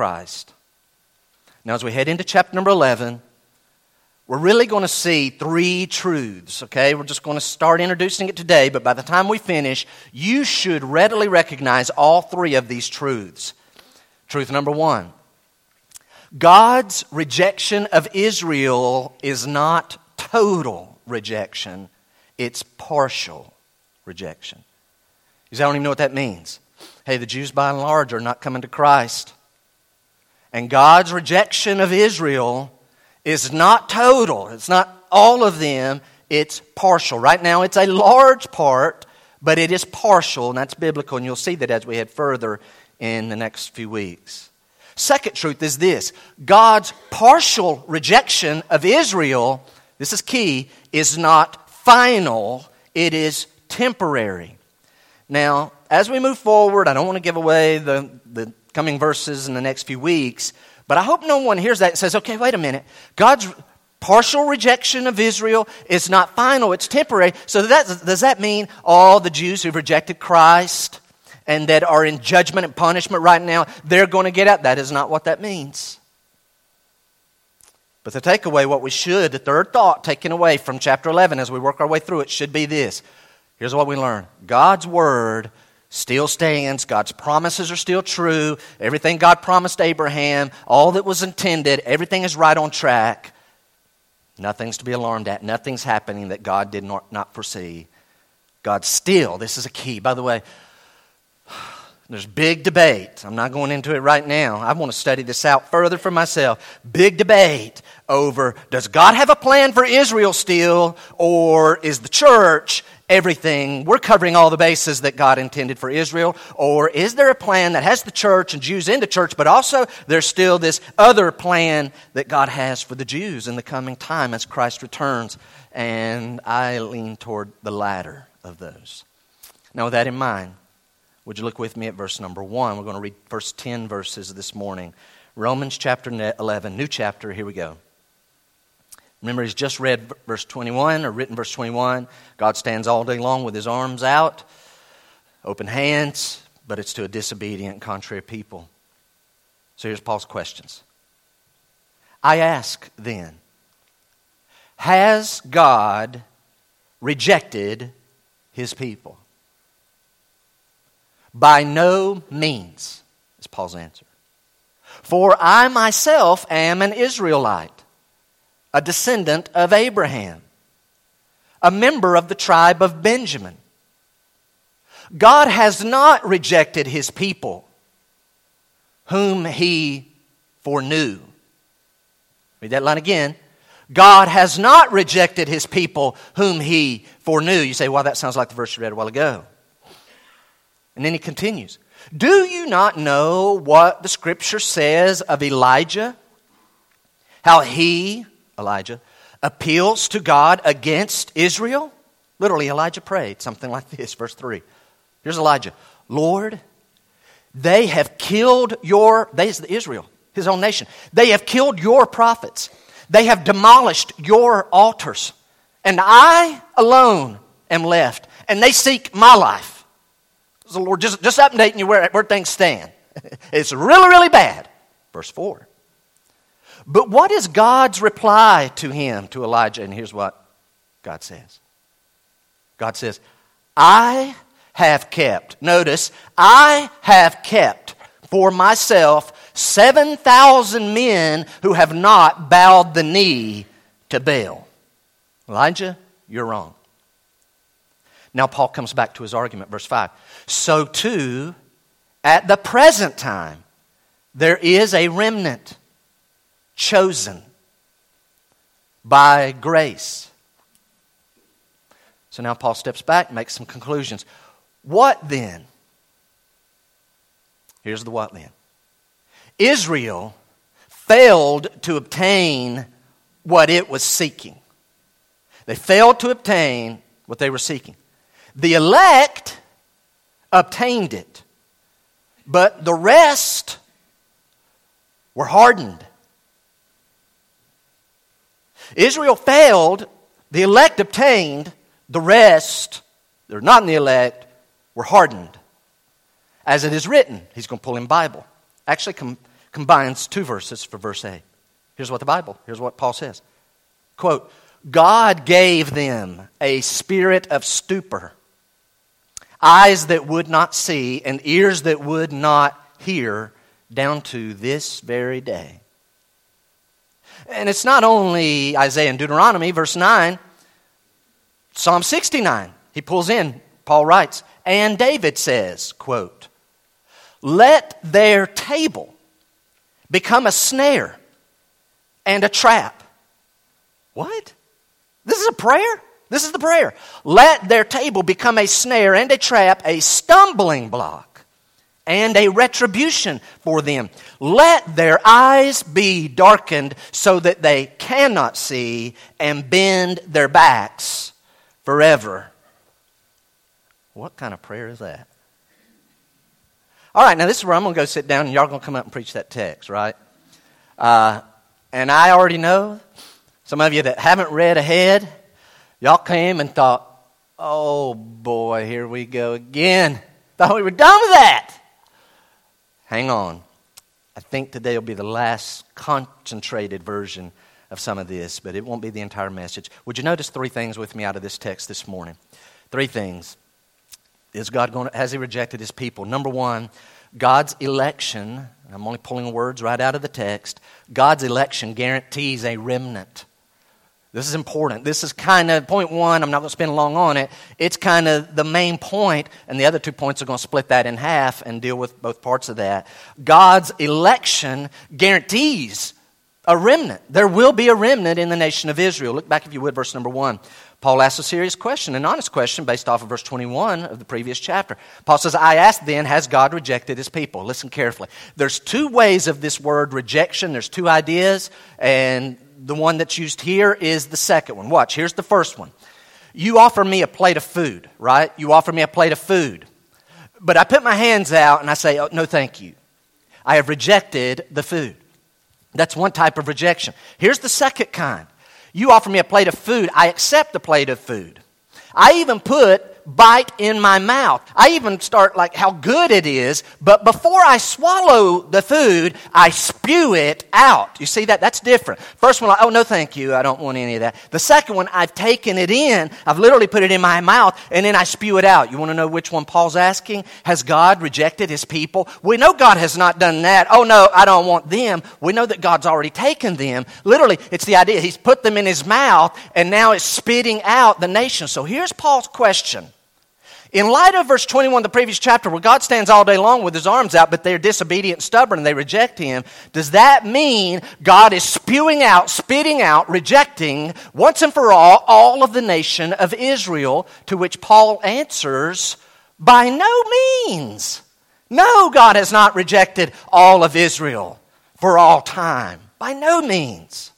Christ. Now, as we head into chapter number 11, we're really going to see three truths, okay? We're just going to start introducing it today, but by the time we finish, you should readily recognize all three of these truths. Truth number one God's rejection of Israel is not total rejection, it's partial rejection. Say, I don't even know what that means. Hey, the Jews by and large are not coming to Christ. And God's rejection of Israel is not total, it's not all of them, it's partial. Right now, it's a large part, but it is partial, and that's biblical, and you'll see that as we head further in the next few weeks. Second truth is this God's partial rejection of Israel, this is key, is not final, it is temporary. Now, as we move forward, I don't want to give away the, coming verses in the next few weeks, but I hope no one hears that and says, okay, wait a minute. God's partial rejection of Israel is not final, it's temporary. So that, does that mean all the Jews who've rejected Christ and that are in judgment and punishment right now, they're going to get out? That is not what that means. But the takeaway, what we should, the third thought taken away from chapter 11 as we work our way through it, should be this. Here's what we learn God's word still stands. God's promises are still true. Everything God promised Abraham, all that was intended, everything is right on track. Nothing's to be alarmed at. Nothing's happening that God did not, not foresee. God still, this is a key. By the way, there's big debate. I'm not going into it right now. I want to study this out further for myself. Big debate over does God have a plan for Israel still, or is the church everything? We're covering all the bases that God intended for Israel, or is there a plan that has the church and Jews in the church, but also there's still this other plan that God has for the Jews in the coming time as Christ returns? And I lean toward the latter of those. Now, with that in mind, would you look with me at verse number one? We're going to read first 10 verses this morning. Romans chapter 11, new chapter. Here we go. Remember, he's just read verse 21 or written verse 21. God stands all day long with his arms out, open hands, but it's to a disobedient, contrary people. So here's Paul's questions. I ask then, has God rejected his people? By no means, is Paul's answer. For I myself am an Israelite, a descendant of Abraham, a member of the tribe of Benjamin. God has not rejected his people, whom he foreknew. Read that line again. God has not rejected his people, whom he foreknew. You say, well, that sounds like the verse you read a while ago. And then he continues Do you not know what the scripture says of Elijah? How he, Elijah, appeals to God against Israel? Literally, Elijah prayed something like this, verse 3. Here's Elijah Lord, they have killed your, they is Israel, his own nation. They have killed your prophets. They have demolished your altars. And I alone am left. And they seek my life the Lord just, just updating you where, where things stand. it's really, really bad. Verse 4. But what is God's reply to him, to Elijah? And here's what God says God says, I have kept, notice, I have kept for myself 7,000 men who have not bowed the knee to Baal. Elijah, you're wrong. Now, Paul comes back to his argument, verse 5. So, too, at the present time, there is a remnant chosen by grace. So now Paul steps back, makes some conclusions. What then? Here's the what then. Israel failed to obtain what it was seeking. They failed to obtain what they were seeking. The elect obtained it, but the rest were hardened. Israel failed, the elect obtained, the rest, they're not in the elect, were hardened. As it is written, he's going to pull in Bible. Actually, com- combines two verses for verse 8. Here's what the Bible, here's what Paul says. Quote, God gave them a spirit of stupor, eyes that would not see, and ears that would not hear, down to this very day. And it's not only Isaiah and Deuteronomy, verse 9, Psalm 69. He pulls in, Paul writes, and David says, quote, Let their table become a snare and a trap. What? This is a prayer? This is the prayer. Let their table become a snare and a trap, a stumbling block and a retribution for them. Let their eyes be darkened so that they cannot see and bend their backs forever. What kind of prayer is that? All right, now this is where I'm going to go sit down and y'all going to come up and preach that text, right? Uh, and I already know some of you that haven't read ahead, y'all came and thought, oh boy, here we go again. Thought we were done with that. Hang on. I think today will be the last concentrated version of some of this, but it won't be the entire message. Would you notice three things with me out of this text this morning? Three things. Is God going to, has He rejected His people? Number one, God's election, I'm only pulling words right out of the text, God's election guarantees a remnant. This is important. This is kind of point one. I'm not going to spend long on it. It's kind of the main point, and the other two points are going to split that in half and deal with both parts of that. God's election guarantees a remnant. There will be a remnant in the nation of Israel. Look back, if you would, verse number one. Paul asks a serious question, an honest question based off of verse 21 of the previous chapter. Paul says, I ask then, has God rejected his people? Listen carefully. There's two ways of this word rejection. There's two ideas, and the one that's used here is the second one. Watch, here's the first one. You offer me a plate of food, right? You offer me a plate of food. But I put my hands out and I say, oh, no, thank you. I have rejected the food. That's one type of rejection. Here's the second kind. You offer me a plate of food, I accept the plate of food. I even put bite in my mouth. I even start like how good it is, but before I swallow the food, I spew it out. You see that? That's different. First one, like, oh no, thank you. I don't want any of that. The second one, I've taken it in. I've literally put it in my mouth, and then I spew it out. You want to know which one Paul's asking? Has God rejected his people? We know God has not done that. Oh no, I don't want them. We know that God's already taken them. Literally, it's the idea. He's put them in his mouth, and now it's spitting out the nation. So here's Paul's question. In light of verse 21, the previous chapter, where God stands all day long with his arms out, but they're disobedient stubborn and they reject him, does that mean God is spewing out, spitting out, rejecting once and for all all of the nation of Israel? To which Paul answers, by no means. No, God has not rejected all of Israel for all time. By no means.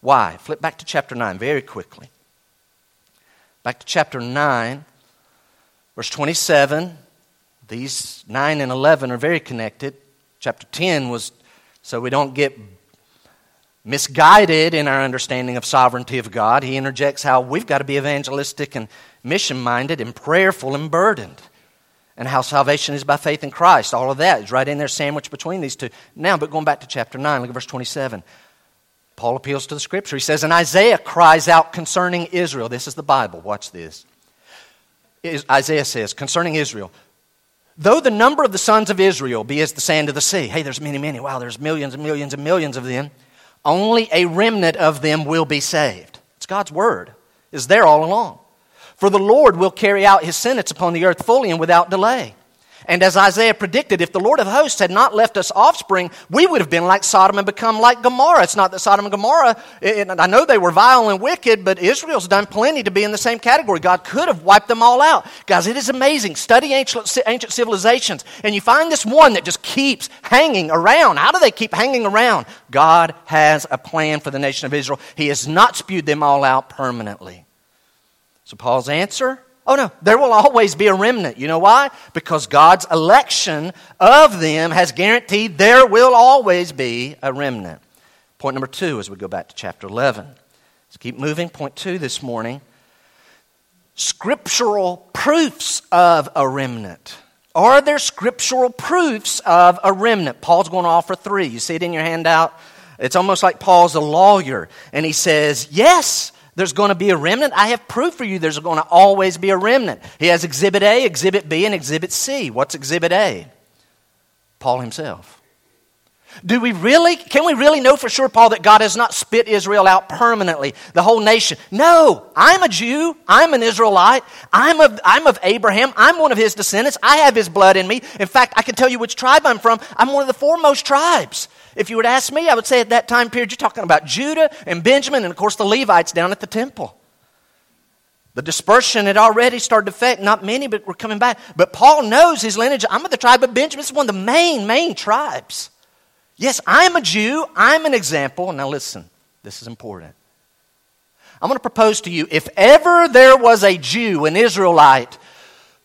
Why? Flip back to chapter 9 very quickly. Back to chapter 9. Verse 27, these 9 and 11 are very connected. Chapter 10 was so we don't get misguided in our understanding of sovereignty of God. He interjects how we've got to be evangelistic and mission minded and prayerful and burdened. And how salvation is by faith in Christ. All of that is right in there, sandwiched between these two. Now, but going back to chapter 9, look at verse 27. Paul appeals to the scripture. He says, And Isaiah cries out concerning Israel. This is the Bible. Watch this. Isaiah says concerning Israel, though the number of the sons of Israel be as the sand of the sea, hey, there's many, many, wow, there's millions and millions and millions of them, only a remnant of them will be saved. It's God's word, is there all along. For the Lord will carry out his sentence upon the earth fully and without delay. And as Isaiah predicted, if the Lord of hosts had not left us offspring, we would have been like Sodom and become like Gomorrah. It's not that Sodom and Gomorrah, I know they were vile and wicked, but Israel's done plenty to be in the same category. God could have wiped them all out. Guys, it is amazing. Study ancient, ancient civilizations, and you find this one that just keeps hanging around. How do they keep hanging around? God has a plan for the nation of Israel. He has not spewed them all out permanently. So, Paul's answer Oh no, there will always be a remnant. You know why? Because God's election of them has guaranteed there will always be a remnant. Point number two as we go back to chapter 11. Let's keep moving. Point two this morning scriptural proofs of a remnant. Are there scriptural proofs of a remnant? Paul's going to offer three. You see it in your handout? It's almost like Paul's a lawyer, and he says, Yes, there's going to be a remnant. I have proof for you there's going to always be a remnant. He has Exhibit A, Exhibit B, and Exhibit C. What's Exhibit A? Paul himself. Do we really, can we really know for sure, Paul, that God has not spit Israel out permanently, the whole nation? No, I'm a Jew. I'm an Israelite. I'm of, I'm of Abraham. I'm one of his descendants. I have his blood in me. In fact, I can tell you which tribe I'm from. I'm one of the foremost tribes. If you would ask me, I would say at that time period, you're talking about Judah and Benjamin, and of course the Levites down at the temple. The dispersion had already started to affect, not many, but we're coming back. But Paul knows his lineage. I'm of the tribe of Benjamin. It's one of the main, main tribes. Yes, I'm a Jew. I'm an example. Now listen, this is important. I'm going to propose to you if ever there was a Jew, an Israelite,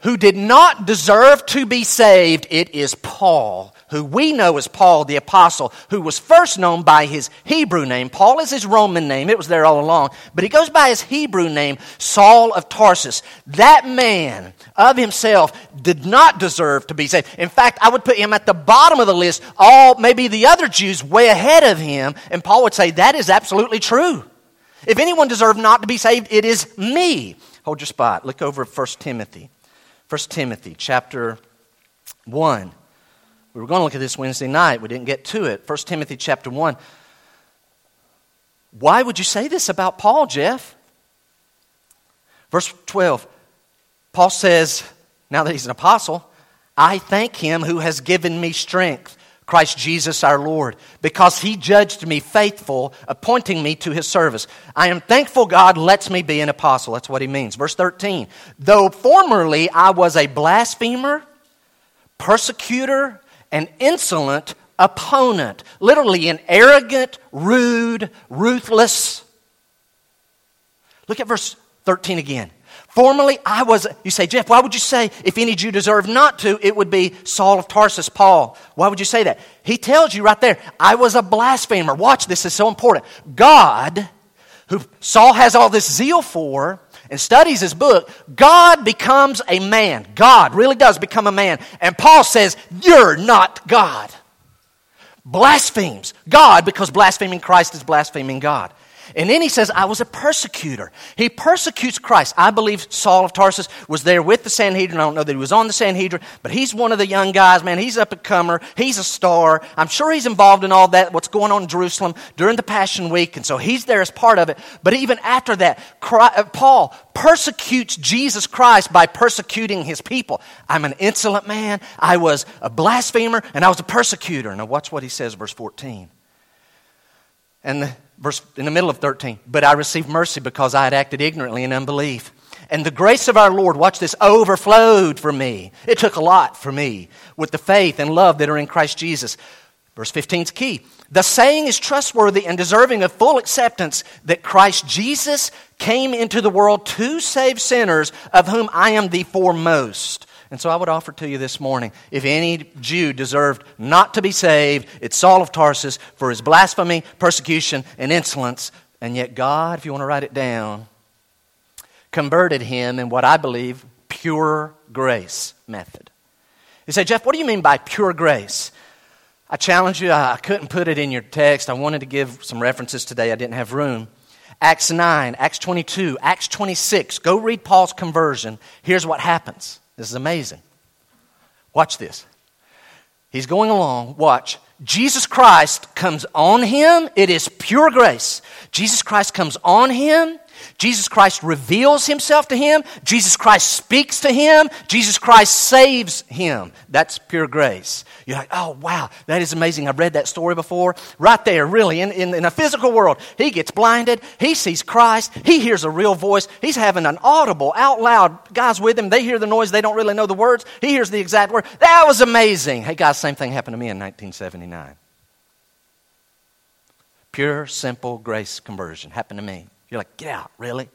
who did not deserve to be saved, it is Paul who we know as Paul the Apostle, who was first known by his Hebrew name. Paul is his Roman name, it was there all along, but he goes by his Hebrew name, Saul of Tarsus. That man of himself did not deserve to be saved. In fact, I would put him at the bottom of the list, all maybe the other Jews way ahead of him, and Paul would say that is absolutely true. If anyone deserved not to be saved, it is me. Hold your spot. Look over 1 Timothy. 1 Timothy chapter 1. We were going to look at this Wednesday night. We didn't get to it. 1 Timothy chapter 1. Why would you say this about Paul, Jeff? Verse 12. Paul says, now that he's an apostle, I thank him who has given me strength, Christ Jesus our Lord, because he judged me faithful, appointing me to his service. I am thankful God lets me be an apostle. That's what he means. Verse 13. Though formerly I was a blasphemer, persecutor, an insolent opponent. Literally, an arrogant, rude, ruthless. Look at verse 13 again. Formerly, I was, you say, Jeff, why would you say if any Jew deserved not to, it would be Saul of Tarsus, Paul? Why would you say that? He tells you right there, I was a blasphemer. Watch, this is so important. God, who Saul has all this zeal for, and studies his book, God becomes a man. God really does become a man. And Paul says, You're not God. Blasphemes God because blaspheming Christ is blaspheming God. And then he says, I was a persecutor. He persecutes Christ. I believe Saul of Tarsus was there with the Sanhedrin. I don't know that he was on the Sanhedrin, but he's one of the young guys, man. He's up and comer. He's a star. I'm sure he's involved in all that, what's going on in Jerusalem during the Passion Week. And so he's there as part of it. But even after that, uh, Paul persecutes Jesus Christ by persecuting his people. I'm an insolent man. I was a blasphemer and I was a persecutor. Now watch what he says, verse 14. And the verse in the middle of 13 but i received mercy because i had acted ignorantly in unbelief. And the grace of our lord watch this overflowed for me. It took a lot for me with the faith and love that are in christ jesus. Verse 15 is key. The saying is trustworthy and deserving of full acceptance that christ jesus came into the world to save sinners of whom i am the foremost and so I would offer to you this morning if any Jew deserved not to be saved, it's Saul of Tarsus for his blasphemy, persecution, and insolence. And yet, God, if you want to write it down, converted him in what I believe pure grace method. You say, Jeff, what do you mean by pure grace? I challenge you, I couldn't put it in your text. I wanted to give some references today, I didn't have room. Acts 9, Acts 22, Acts 26. Go read Paul's conversion. Here's what happens. This is amazing. Watch this. He's going along. Watch. Jesus Christ comes on him. It is pure grace. Jesus Christ comes on him. Jesus Christ reveals himself to him. Jesus Christ speaks to him. Jesus Christ saves him. That's pure grace. You're like, oh, wow, that is amazing. I've read that story before. Right there, really, in, in, in a physical world, he gets blinded. He sees Christ. He hears a real voice. He's having an audible, out loud, guys with him. They hear the noise. They don't really know the words. He hears the exact word. That was amazing. Hey, guys, same thing happened to me in 1979. Pure, simple grace conversion happened to me. You're like, get out, really?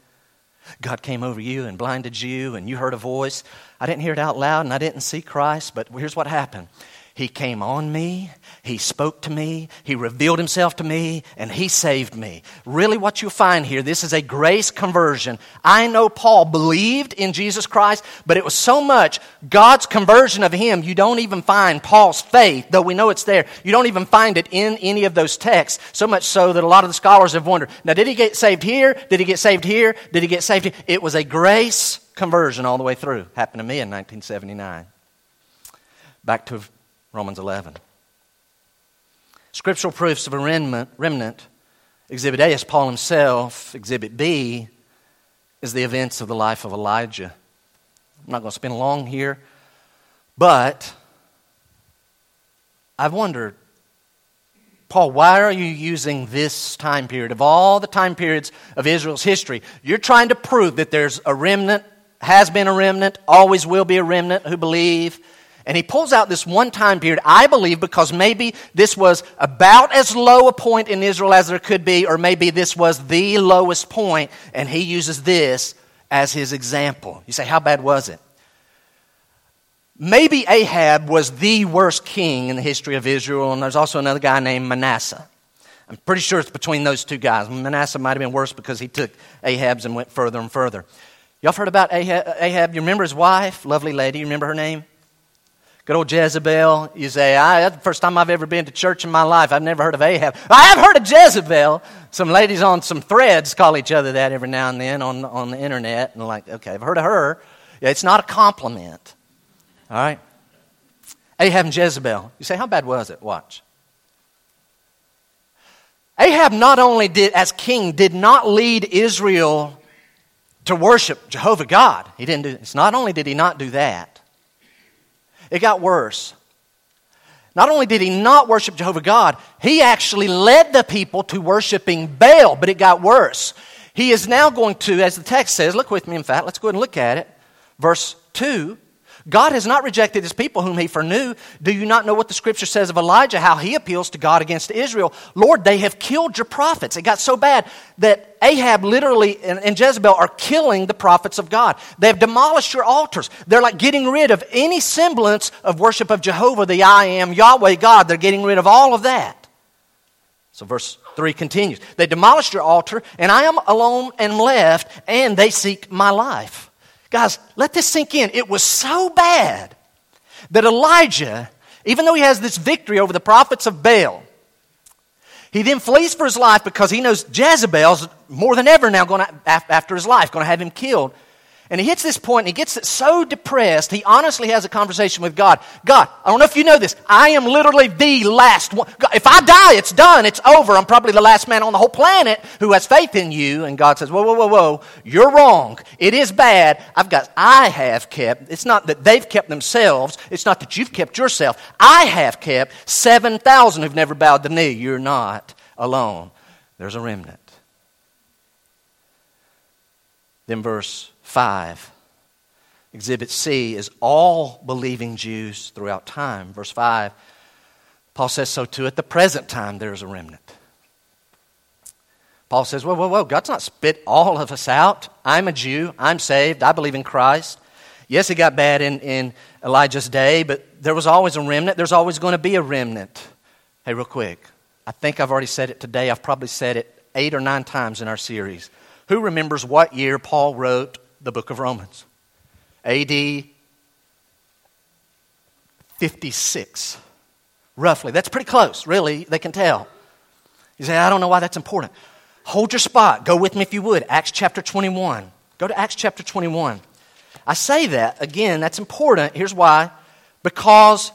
God came over you and blinded you, and you heard a voice. I didn't hear it out loud, and I didn't see Christ, but here's what happened He came on me, He spoke to me, He revealed Himself to me, and He saved me. Really, what you find here, this is a grace conversion. I know Paul believed in Jesus Christ, but it was so much God's conversion of him, you don't even find Paul's faith, though we know it's there. You don't even find it in any of those texts, so much so that a lot of the scholars have wondered now, did he get saved here? Did he get saved here? Did he get saved here? It was a grace conversion all the way through. Happened to me in 1979. Back to Romans 11. Scriptural proofs of a remnant, remnant. Exhibit A is Paul himself. Exhibit B is the events of the life of Elijah. I'm not going to spend long here, but I've wondered, Paul, why are you using this time period? Of all the time periods of Israel's history, you're trying to prove that there's a remnant, has been a remnant, always will be a remnant who believe and he pulls out this one time period, I believe, because maybe this was about as low a point in Israel as there could be, or maybe this was the lowest point, and he uses this as his example. You say, how bad was it? Maybe Ahab was the worst king in the history of Israel, and there's also another guy named Manasseh. I'm pretty sure it's between those two guys. Manasseh might have been worse because he took Ahab's and went further and further. Y'all heard about Ahab? Ahab? You remember his wife? Lovely lady. You remember her name? Good old Jezebel. You say, that's the first time I've ever been to church in my life. I've never heard of Ahab. I have heard of Jezebel. Some ladies on some threads call each other that every now and then on, on the internet. And like, okay, I've heard of her. It's not a compliment. All right? Ahab and Jezebel. You say, how bad was it? Watch. Ahab not only did, as king, did not lead Israel to worship Jehovah God. He didn't do, it's not only did he not do that, it got worse. Not only did he not worship Jehovah God, he actually led the people to worshiping Baal, but it got worse. He is now going to, as the text says, look with me, in fact, let's go ahead and look at it. Verse 2 God has not rejected his people whom he foreknew. Do you not know what the scripture says of Elijah, how he appeals to God against Israel? Lord, they have killed your prophets. It got so bad that Ahab literally and Jezebel are killing the prophets of God. They have demolished your altars. They're like getting rid of any semblance of worship of Jehovah, the I am, Yahweh God. They're getting rid of all of that. So verse 3 continues. They demolished your altar, and I am alone and left, and they seek my life. Guys, let this sink in. It was so bad that Elijah, even though he has this victory over the prophets of Baal, he then flees for his life because he knows Jezebel's more than ever now going to, after his life, going to have him killed. And he hits this point and he gets so depressed, he honestly has a conversation with God. God, I don't know if you know this. I am literally the last one. God, if I die, it's done. It's over. I'm probably the last man on the whole planet who has faith in you. And God says, Whoa, whoa, whoa, whoa. You're wrong. It is bad. I've got, I have kept. It's not that they've kept themselves. It's not that you've kept yourself. I have kept 7,000 who've never bowed the knee. You're not alone. There's a remnant. Then verse 5. Exhibit C is all believing Jews throughout time. Verse 5, Paul says so too at the present time there's a remnant. Paul says, Whoa, whoa, whoa, God's not spit all of us out. I'm a Jew. I'm saved. I believe in Christ. Yes, it got bad in, in Elijah's day, but there was always a remnant. There's always going to be a remnant. Hey, real quick. I think I've already said it today. I've probably said it eight or nine times in our series. Who remembers what year Paul wrote the book of Romans. AD 56, roughly. That's pretty close, really. They can tell. You say, I don't know why that's important. Hold your spot. Go with me if you would. Acts chapter 21. Go to Acts chapter 21. I say that, again, that's important. Here's why. Because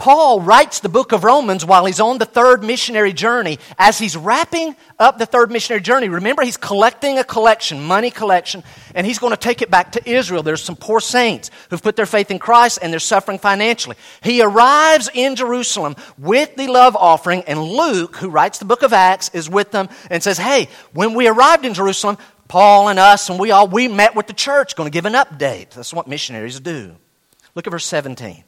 Paul writes the book of Romans while he's on the third missionary journey. As he's wrapping up the third missionary journey, remember he's collecting a collection, money collection, and he's going to take it back to Israel. There's some poor saints who've put their faith in Christ and they're suffering financially. He arrives in Jerusalem with the love offering, and Luke, who writes the book of Acts, is with them and says, Hey, when we arrived in Jerusalem, Paul and us and we all, we met with the church, going to give an update. That's what missionaries do. Look at verse 17.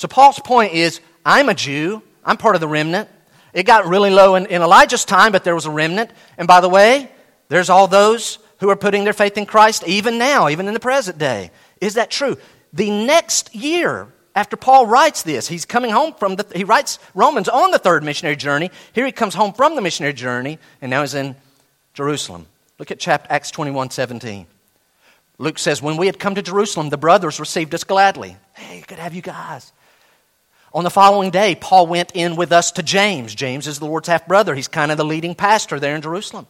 So Paul's point is I'm a Jew, I'm part of the remnant. It got really low in, in Elijah's time, but there was a remnant. And by the way, there's all those who are putting their faith in Christ even now, even in the present day. Is that true? The next year, after Paul writes this, he's coming home from the, he writes Romans on the third missionary journey. Here he comes home from the missionary journey, and now he's in Jerusalem. Look at chapter Acts 21 17. Luke says, When we had come to Jerusalem, the brothers received us gladly. Hey, good to have you guys. On the following day, Paul went in with us to James. James is the Lord's half brother. He's kind of the leading pastor there in Jerusalem.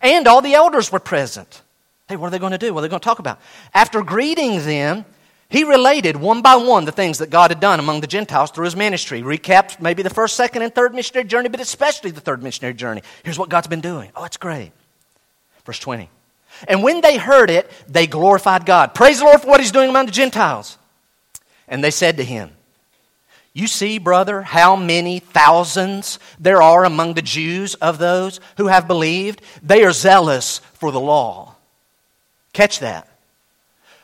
And all the elders were present. Hey, what are they going to do? What are they going to talk about? After greeting them, he related one by one the things that God had done among the Gentiles through his ministry. Recapped maybe the first, second, and third missionary journey, but especially the third missionary journey. Here's what God's been doing. Oh, it's great. Verse 20. And when they heard it, they glorified God. Praise the Lord for what he's doing among the Gentiles. And they said to him, You see, brother, how many thousands there are among the Jews of those who have believed? They are zealous for the law. Catch that.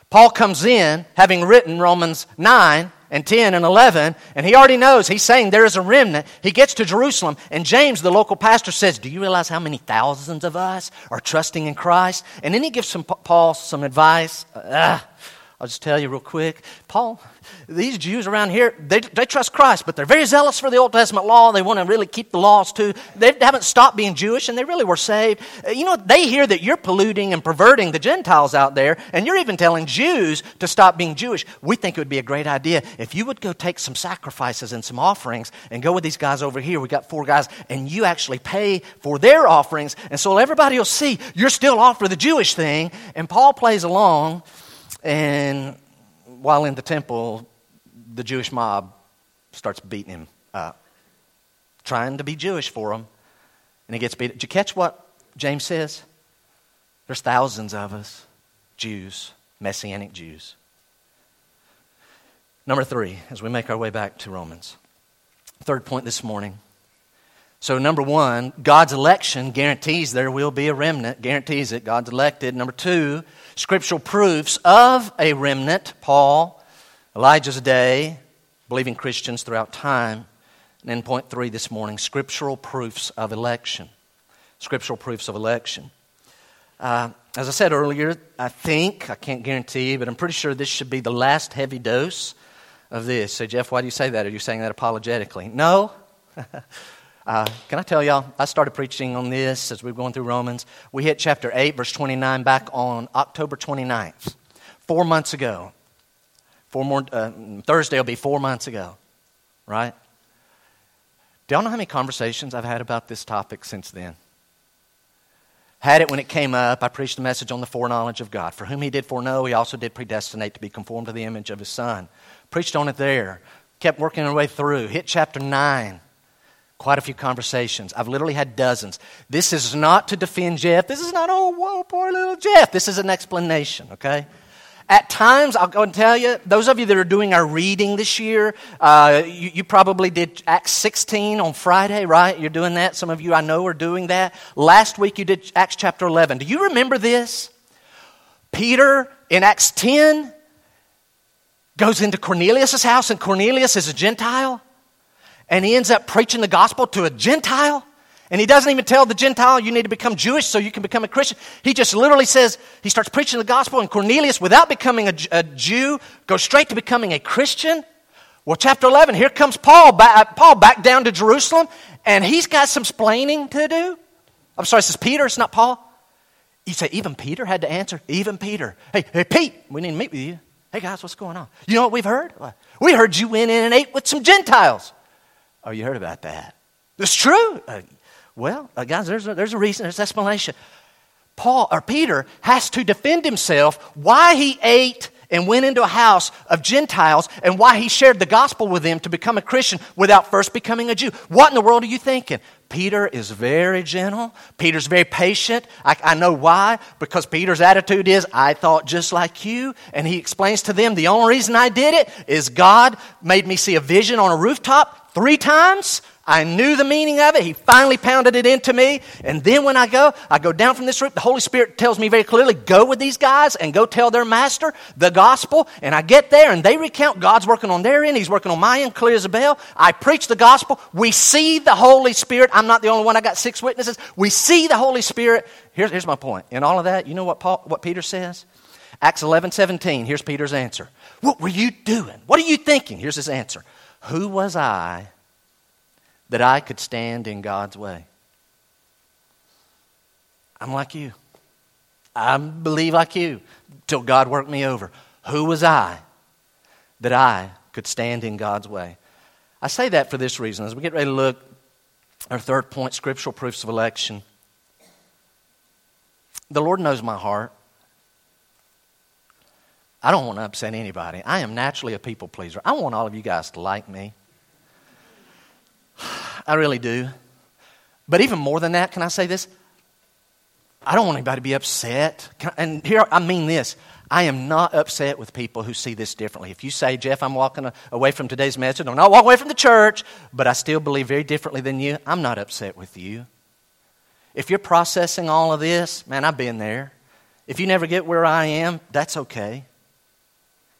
Paul comes in having written Romans 9 and 10 and 11, and he already knows, he's saying there is a remnant. He gets to Jerusalem, and James, the local pastor, says, Do you realize how many thousands of us are trusting in Christ? And then he gives some, Paul some advice. Uh, I'll just tell you real quick. Paul, these Jews around here, they, they trust Christ, but they're very zealous for the Old Testament law. They want to really keep the laws too. They haven't stopped being Jewish, and they really were saved. Uh, you know, they hear that you're polluting and perverting the Gentiles out there, and you're even telling Jews to stop being Jewish. We think it would be a great idea if you would go take some sacrifices and some offerings and go with these guys over here. We got four guys, and you actually pay for their offerings, and so everybody will see you're still off for the Jewish thing. And Paul plays along and while in the temple, the Jewish mob starts beating him up, trying to be Jewish for him. And he gets beat. Did you catch what James says? There's thousands of us, Jews, Messianic Jews. Number three, as we make our way back to Romans. Third point this morning. So, number one, God's election guarantees there will be a remnant, guarantees it. God's elected. Number two, scriptural proofs of a remnant, Paul, Elijah's day, believing Christians throughout time. And then point three this morning, scriptural proofs of election. Scriptural proofs of election. Uh, as I said earlier, I think, I can't guarantee, but I'm pretty sure this should be the last heavy dose of this. So, Jeff, why do you say that? Are you saying that apologetically? No. Uh, can I tell y'all, I started preaching on this as we were going through Romans. We hit chapter 8, verse 29 back on October 29th, four months ago. Four more, uh, Thursday will be four months ago, right? Do y'all know how many conversations I've had about this topic since then? Had it when it came up. I preached a message on the foreknowledge of God. For whom he did foreknow, he also did predestinate to be conformed to the image of his Son. Preached on it there. Kept working our way through. Hit chapter 9 quite a few conversations. I've literally had dozens. This is not to defend Jeff. This is not, oh, whoa, poor little Jeff. This is an explanation, okay? At times, I'll go and tell you, those of you that are doing our reading this year, uh, you, you, probably did Acts 16 on Friday, right? You're doing that. Some of you I know are doing that. Last week you did Acts chapter 11. Do you remember this? Peter in Acts 10 goes into Cornelius' house, and Cornelius is a Gentile and he ends up preaching the gospel to a Gentile. And he doesn't even tell the Gentile, you need to become Jewish so you can become a Christian. He just literally says, he starts preaching the gospel, and Cornelius, without becoming a, a Jew, goes straight to becoming a Christian. Well, chapter 11, here comes Paul back, uh, Paul back down to Jerusalem, and he's got some splaining to do. I'm sorry, this is Peter, it's not Paul. You say, even Peter had to answer? Even Peter. Hey, hey, Pete, we need to meet with you. Hey, guys, what's going on? You know what we've heard? We heard you went in and ate with some Gentiles. Oh, you heard about that? It's true. Uh, well, uh, guys, there's a, there's a reason, there's an explanation. Paul or Peter has to defend himself why he ate and went into a house of Gentiles and why he shared the gospel with them to become a Christian without first becoming a Jew. What in the world are you thinking? Peter is very gentle. Peter's very patient. I, I, know why. Because Peter's attitude is, I thought just like you. And he explains to them, the only reason I did it is God made me see a vision on a rooftop three times. I knew the meaning of it. He finally pounded it into me. And then when I go, I go down from this roof. The Holy Spirit tells me very clearly, go with these guys and go tell their master the gospel. And I get there and they recount God's working on their end. He's working on my end, clear as a bell. I preach the gospel. We see the Holy Spirit. I'm not the only one. I got six witnesses. We see the Holy Spirit. Here's, here's my point. In all of that, you know what, Paul, what Peter says? Acts 11 17, here's Peter's answer. What were you doing? What are you thinking? Here's his answer Who was I that I could stand in God's way? I'm like you. I believe like you till God worked me over. Who was I that I could stand in God's way? I say that for this reason. As we get ready to look, our third point scriptural proofs of election. The Lord knows my heart. I don't want to upset anybody. I am naturally a people pleaser. I want all of you guys to like me. I really do. But even more than that, can I say this? I don't want anybody to be upset. And here, I mean this. I am not upset with people who see this differently. If you say, Jeff, I'm walking away from today's message, I'm not walking away from the church, but I still believe very differently than you, I'm not upset with you. If you're processing all of this, man, I've been there. If you never get where I am, that's okay.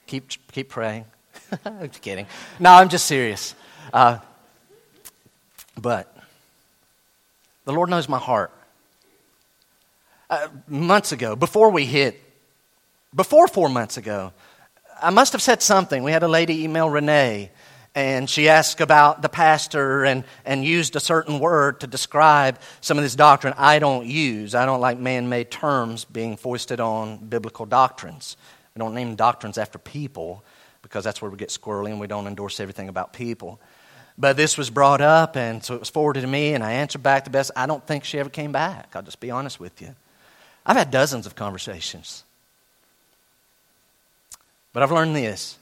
Keep, keep praying. I'm kidding. No, I'm just serious. Uh, but the Lord knows my heart. Uh, months ago, before we hit, before four months ago, I must have said something. We had a lady email Renee, and she asked about the pastor and, and used a certain word to describe some of this doctrine I don't use. I don't like man made terms being foisted on biblical doctrines. We don't name doctrines after people because that's where we get squirrely and we don't endorse everything about people. But this was brought up, and so it was forwarded to me, and I answered back the best. I don't think she ever came back. I'll just be honest with you. I've had dozens of conversations. But I've learned this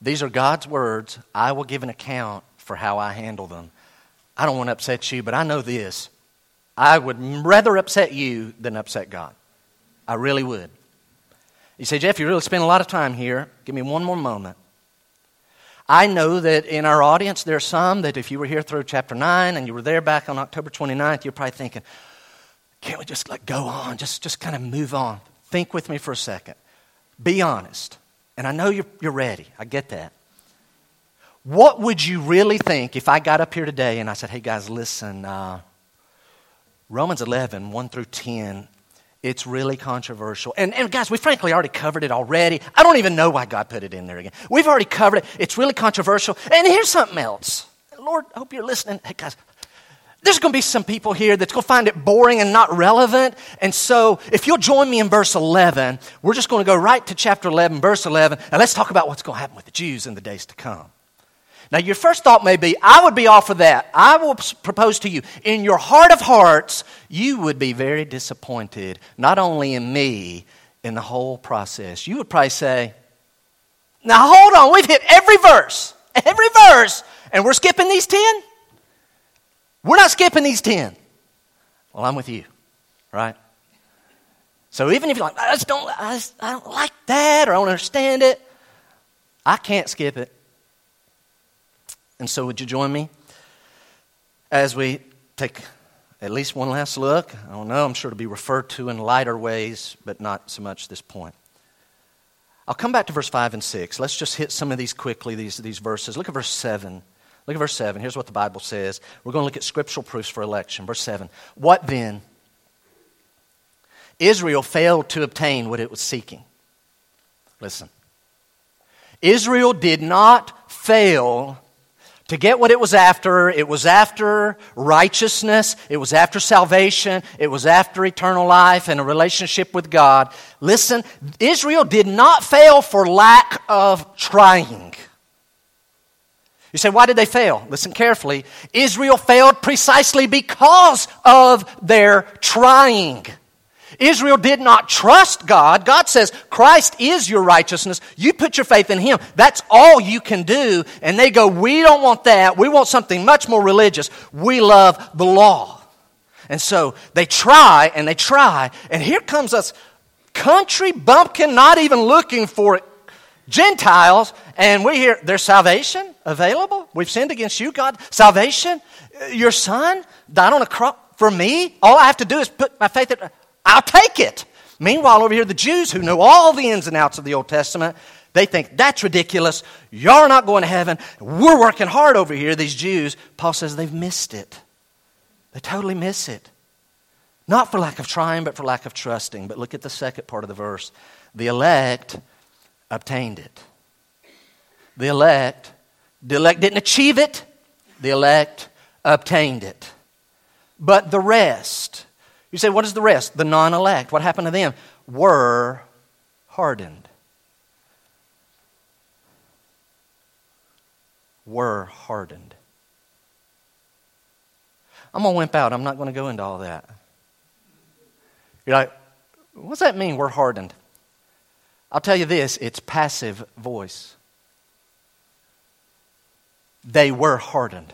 these are God's words. I will give an account for how I handle them. I don't want to upset you, but I know this. I would rather upset you than upset God. I really would. You say, Jeff, you really spend a lot of time here. Give me one more moment. I know that in our audience, there are some that if you were here through chapter 9 and you were there back on October 29th, you're probably thinking, can't we just like go on? Just, just kind of move on. Think with me for a second. Be honest. And I know you're, you're ready. I get that. What would you really think if I got up here today and I said, hey guys, listen, uh, Romans 11, 1 through 10 it's really controversial. And, and guys, we frankly already covered it already. I don't even know why God put it in there again. We've already covered it. It's really controversial. And here's something else. Lord, I hope you're listening. Hey, guys, there's going to be some people here that's going to find it boring and not relevant. And so, if you'll join me in verse 11, we're just going to go right to chapter 11, verse 11, and let's talk about what's going to happen with the Jews in the days to come. Now, your first thought may be, I would be all for that. I will propose to you, in your heart of hearts, you would be very disappointed, not only in me, in the whole process. You would probably say, Now hold on, we've hit every verse, every verse, and we're skipping these 10? We're not skipping these 10. Well, I'm with you, right? So even if you're like, I just don't, I, just, I don't like that or I don't understand it, I can't skip it. And so, would you join me as we take at least one last look? I don't know, I'm sure to be referred to in lighter ways, but not so much this point. I'll come back to verse 5 and 6. Let's just hit some of these quickly, these, these verses. Look at verse 7. Look at verse 7. Here's what the Bible says. We're going to look at scriptural proofs for election. Verse 7. What then? Israel failed to obtain what it was seeking. Listen. Israel did not fail to get what it was after. It was after righteousness. It was after salvation. It was after eternal life and a relationship with God. Listen, Israel did not fail for lack of trying. You say, why did they fail? Listen carefully. Israel failed precisely because of their trying. Israel did not trust God. God says, Christ is your righteousness. You put your faith in Him. That's all you can do. And they go, We don't want that. We want something much more religious. We love the law. And so they try and they try. And here comes us country bumpkin, not even looking for it, Gentiles. And we hear, There's salvation available. We've sinned against you, God. Salvation. Your son died on a cross for me. All I have to do is put my faith in. I'll take it. Meanwhile, over here, the Jews who know all the ins and outs of the Old Testament, they think that's ridiculous. You're not going to heaven. We're working hard over here, these Jews. Paul says they've missed it. They totally miss it. Not for lack of trying, but for lack of trusting. But look at the second part of the verse. The elect obtained it. The elect, the elect didn't achieve it, the elect obtained it. But the rest, you say, what is the rest? The non elect. What happened to them? Were hardened. Were hardened. I'm going to wimp out. I'm not going to go into all that. You're like, what's that mean, we're hardened? I'll tell you this it's passive voice. They were hardened.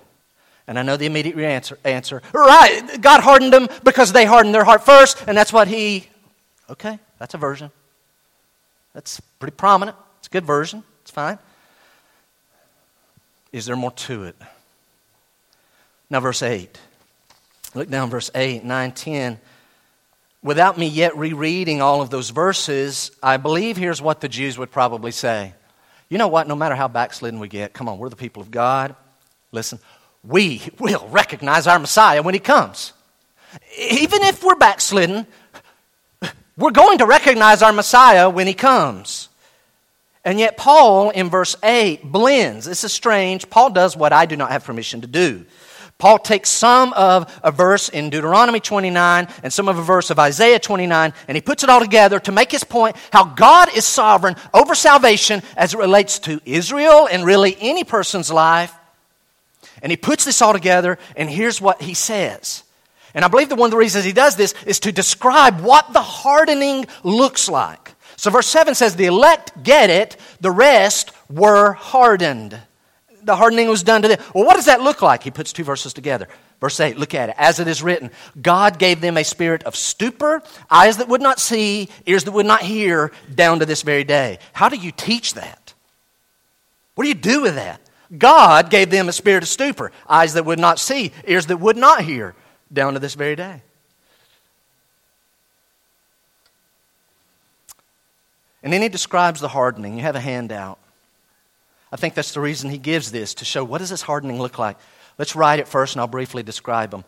And I know the immediate answer, answer. Right, God hardened them because they hardened their heart first, and that's what He. Okay, that's a version. That's pretty prominent. It's a good version. It's fine. Is there more to it? Now, verse 8. Look down, verse 8, 9, 10 without me yet rereading all of those verses, I believe here's what the Jews would probably say. You know what? No matter how backslidden we get, come on, we're the people of God. Listen, we will recognize our Messiah when he comes. Even if we're backslidden, we're going to recognize our Messiah when he comes. And yet, Paul in verse 8 blends. This is strange. Paul does what I do not have permission to do. Paul takes some of a verse in Deuteronomy 29 and some of a verse of Isaiah 29, and he puts it all together to make his point how God is sovereign over salvation as it relates to Israel and really any person's life. And he puts this all together, and here's what he says. And I believe that one of the reasons he does this is to describe what the hardening looks like. So, verse 7 says, The elect get it, the rest were hardened the hardening was done to them. Well, what does that look like? He puts two verses together. Verse 8, look at it. As it is written, God gave them a spirit of stupor, eyes that would not see, ears that would not hear, down to this very day. How do you teach that? What do you do with that? God gave them a spirit of stupor, eyes that would not see, ears that would not hear, down to this very day. And then he describes the hardening. You have a handout. I think that's the reason he gives this to show what does this hardening look like. Let's write it first and I'll briefly describe them.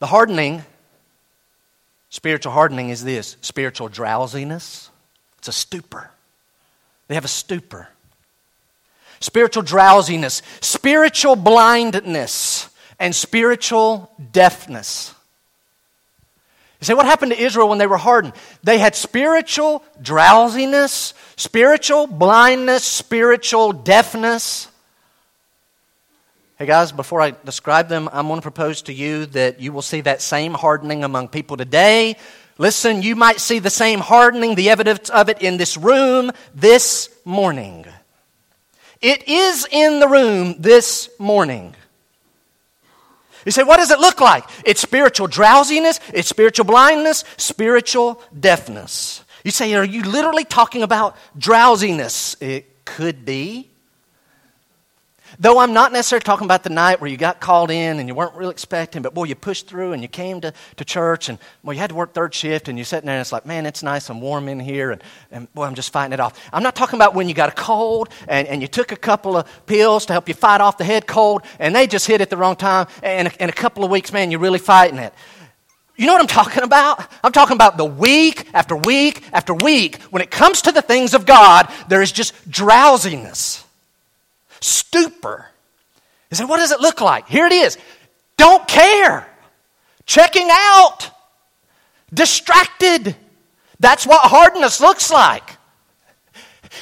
The hardening, spiritual hardening, is this spiritual drowsiness. It's a stupor. They have a stupor. Spiritual drowsiness, spiritual blindness, and spiritual deafness. You say, what happened to Israel when they were hardened? They had spiritual drowsiness, spiritual blindness, spiritual deafness. Hey guys, before I describe them, I'm going to propose to you that you will see that same hardening among people today. Listen, you might see the same hardening, the evidence of it in this room this morning. It is in the room this morning. You say, what does it look like? It's spiritual drowsiness, it's spiritual blindness, spiritual deafness. You say, are you literally talking about drowsiness? It could be. Though I'm not necessarily talking about the night where you got called in and you weren't really expecting, but boy, you pushed through and you came to, to church and boy, you had to work third shift and you're sitting there and it's like, man, it's nice and warm in here and, and boy, I'm just fighting it off. I'm not talking about when you got a cold and, and you took a couple of pills to help you fight off the head cold and they just hit at the wrong time and in a couple of weeks, man, you're really fighting it. You know what I'm talking about? I'm talking about the week after week after week. When it comes to the things of God, there is just drowsiness stupor. He said, What does it look like? Here it is. Don't care. Checking out. Distracted. That's what hardness looks like.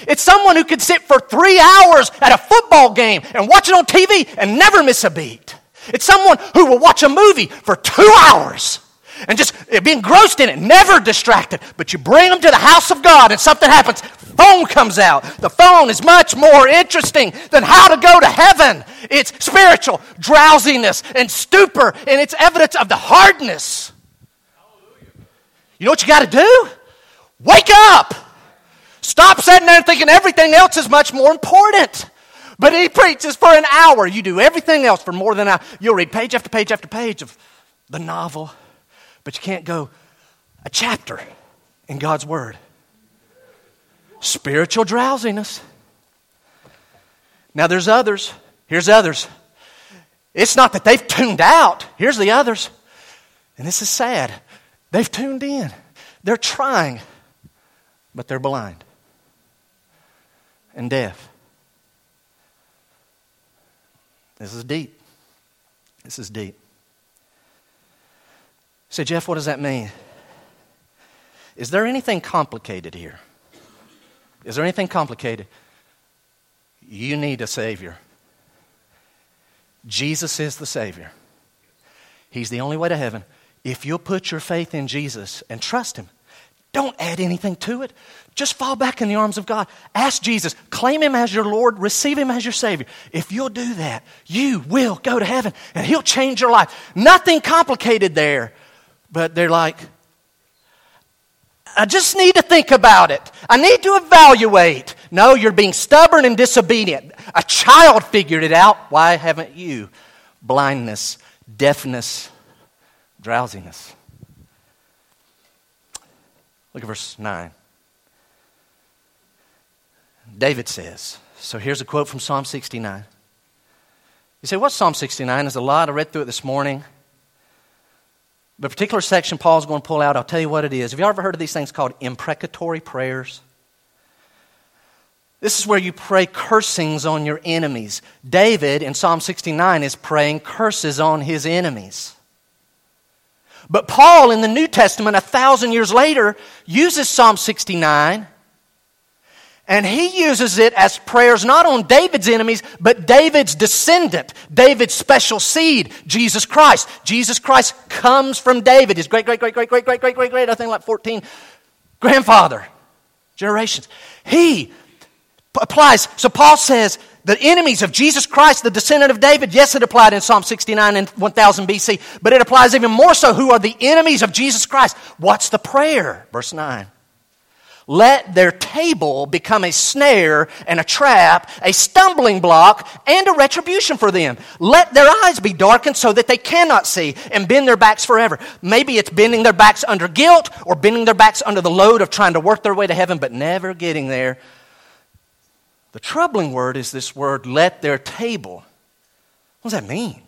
It's someone who could sit for three hours at a football game and watch it on TV and never miss a beat. It's someone who will watch a movie for two hours and just eh, be engrossed in it, never distracted. But you bring them to the house of God and something happens. Phone comes out. The phone is much more interesting than how to go to heaven. It's spiritual drowsiness and stupor, and it's evidence of the hardness. You know what you got to do? Wake up. Stop sitting there thinking everything else is much more important. But he preaches for an hour. You do everything else for more than an hour. You'll read page after page after page of the novel but you can't go a chapter in God's Word. Spiritual drowsiness. Now, there's others. Here's others. It's not that they've tuned out. Here's the others. And this is sad. They've tuned in. They're trying, but they're blind and deaf. This is deep. This is deep. Say, Jeff, what does that mean? Is there anything complicated here? Is there anything complicated? You need a Savior. Jesus is the Savior. He's the only way to heaven. If you'll put your faith in Jesus and trust Him, don't add anything to it. Just fall back in the arms of God. Ask Jesus, claim Him as your Lord, receive Him as your Savior. If you'll do that, you will go to heaven and He'll change your life. Nothing complicated there. But they're like, I just need to think about it. I need to evaluate. No, you're being stubborn and disobedient. A child figured it out. Why haven't you? Blindness, deafness, drowsiness. Look at verse 9. David says, so here's a quote from Psalm 69. You say, what's Psalm 69? There's a lot. I read through it this morning. The particular section Paul's going to pull out, I'll tell you what it is. Have you ever heard of these things called imprecatory prayers? This is where you pray cursings on your enemies. David in Psalm 69 is praying curses on his enemies. But Paul in the New Testament, a thousand years later, uses Psalm 69 and he uses it as prayers not on David's enemies, but David's descendant, David's special seed, Jesus Christ. Jesus Christ comes from David, his great, great, great, great, great, great, great, great, great, I think like 14 grandfather generations. He applies. So Paul says, the enemies of Jesus Christ, the descendant of David, yes, it applied in Psalm 69 and 1000 BC, but it applies even more so who are the enemies of Jesus Christ. What's the prayer? Verse 9. Let their table become a snare and a trap, a stumbling block, and a retribution for them. Let their eyes be darkened so that they cannot see and bend their backs forever. Maybe it's bending their backs under guilt or bending their backs under the load of trying to work their way to heaven but never getting there. The troubling word is this word, let their table. What does that mean?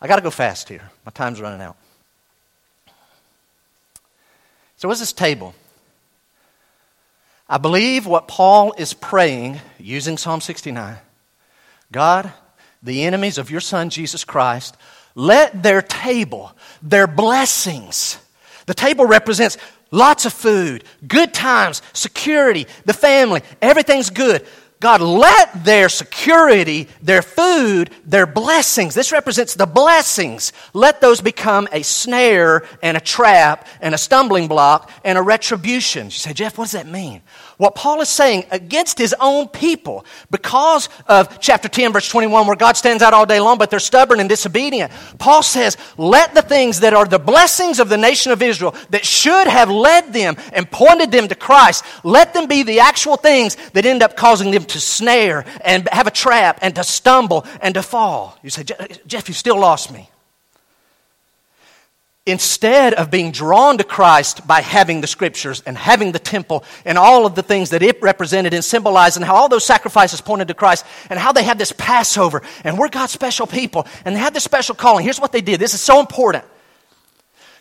I got to go fast here. My time's running out. So, what's this table? I believe what Paul is praying using Psalm 69 God, the enemies of your Son Jesus Christ, let their table, their blessings, the table represents lots of food, good times, security, the family, everything's good. God, let their security, their food, their blessings, this represents the blessings, let those become a snare and a trap and a stumbling block and a retribution. You say, Jeff, what does that mean? What Paul is saying against his own people, because of chapter 10, verse 21, where God stands out all day long, but they're stubborn and disobedient, Paul says, let the things that are the blessings of the nation of Israel that should have led them and pointed them to Christ, let them be the actual things that end up causing them to snare and have a trap and to stumble and to fall. You say, Jeff, you still lost me instead of being drawn to Christ by having the scriptures and having the temple and all of the things that it represented and symbolized and how all those sacrifices pointed to Christ and how they had this Passover and we're God's special people and they had this special calling. Here's what they did. This is so important.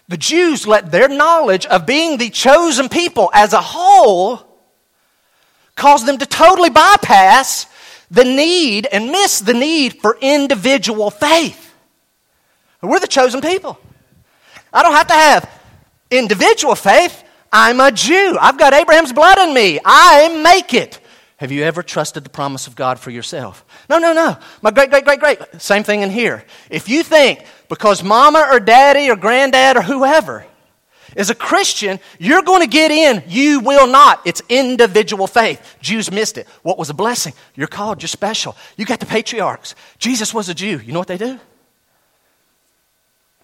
The Jews let their knowledge of being the chosen people as a whole cause them to totally bypass the need and miss the need for individual faith. We're the chosen people. I don't have to have individual faith. I'm a Jew. I've got Abraham's blood in me. I make it. Have you ever trusted the promise of God for yourself? No, no, no. My great, great, great, great. Same thing in here. If you think because mama or daddy or granddad or whoever is a Christian, you're going to get in, you will not. It's individual faith. Jews missed it. What was a blessing? You're called, you're special. You got the patriarchs. Jesus was a Jew. You know what they do?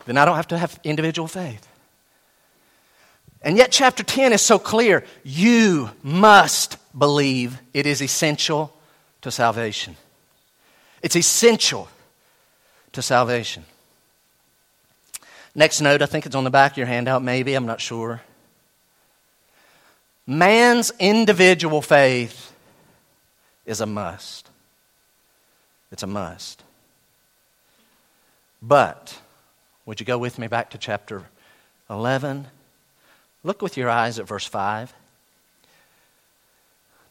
Then I don't have to have individual faith. And yet, chapter 10 is so clear. You must believe it is essential to salvation. It's essential to salvation. Next note, I think it's on the back of your handout, maybe, I'm not sure. Man's individual faith is a must. It's a must. But would you go with me back to chapter 11. Look with your eyes at verse 5.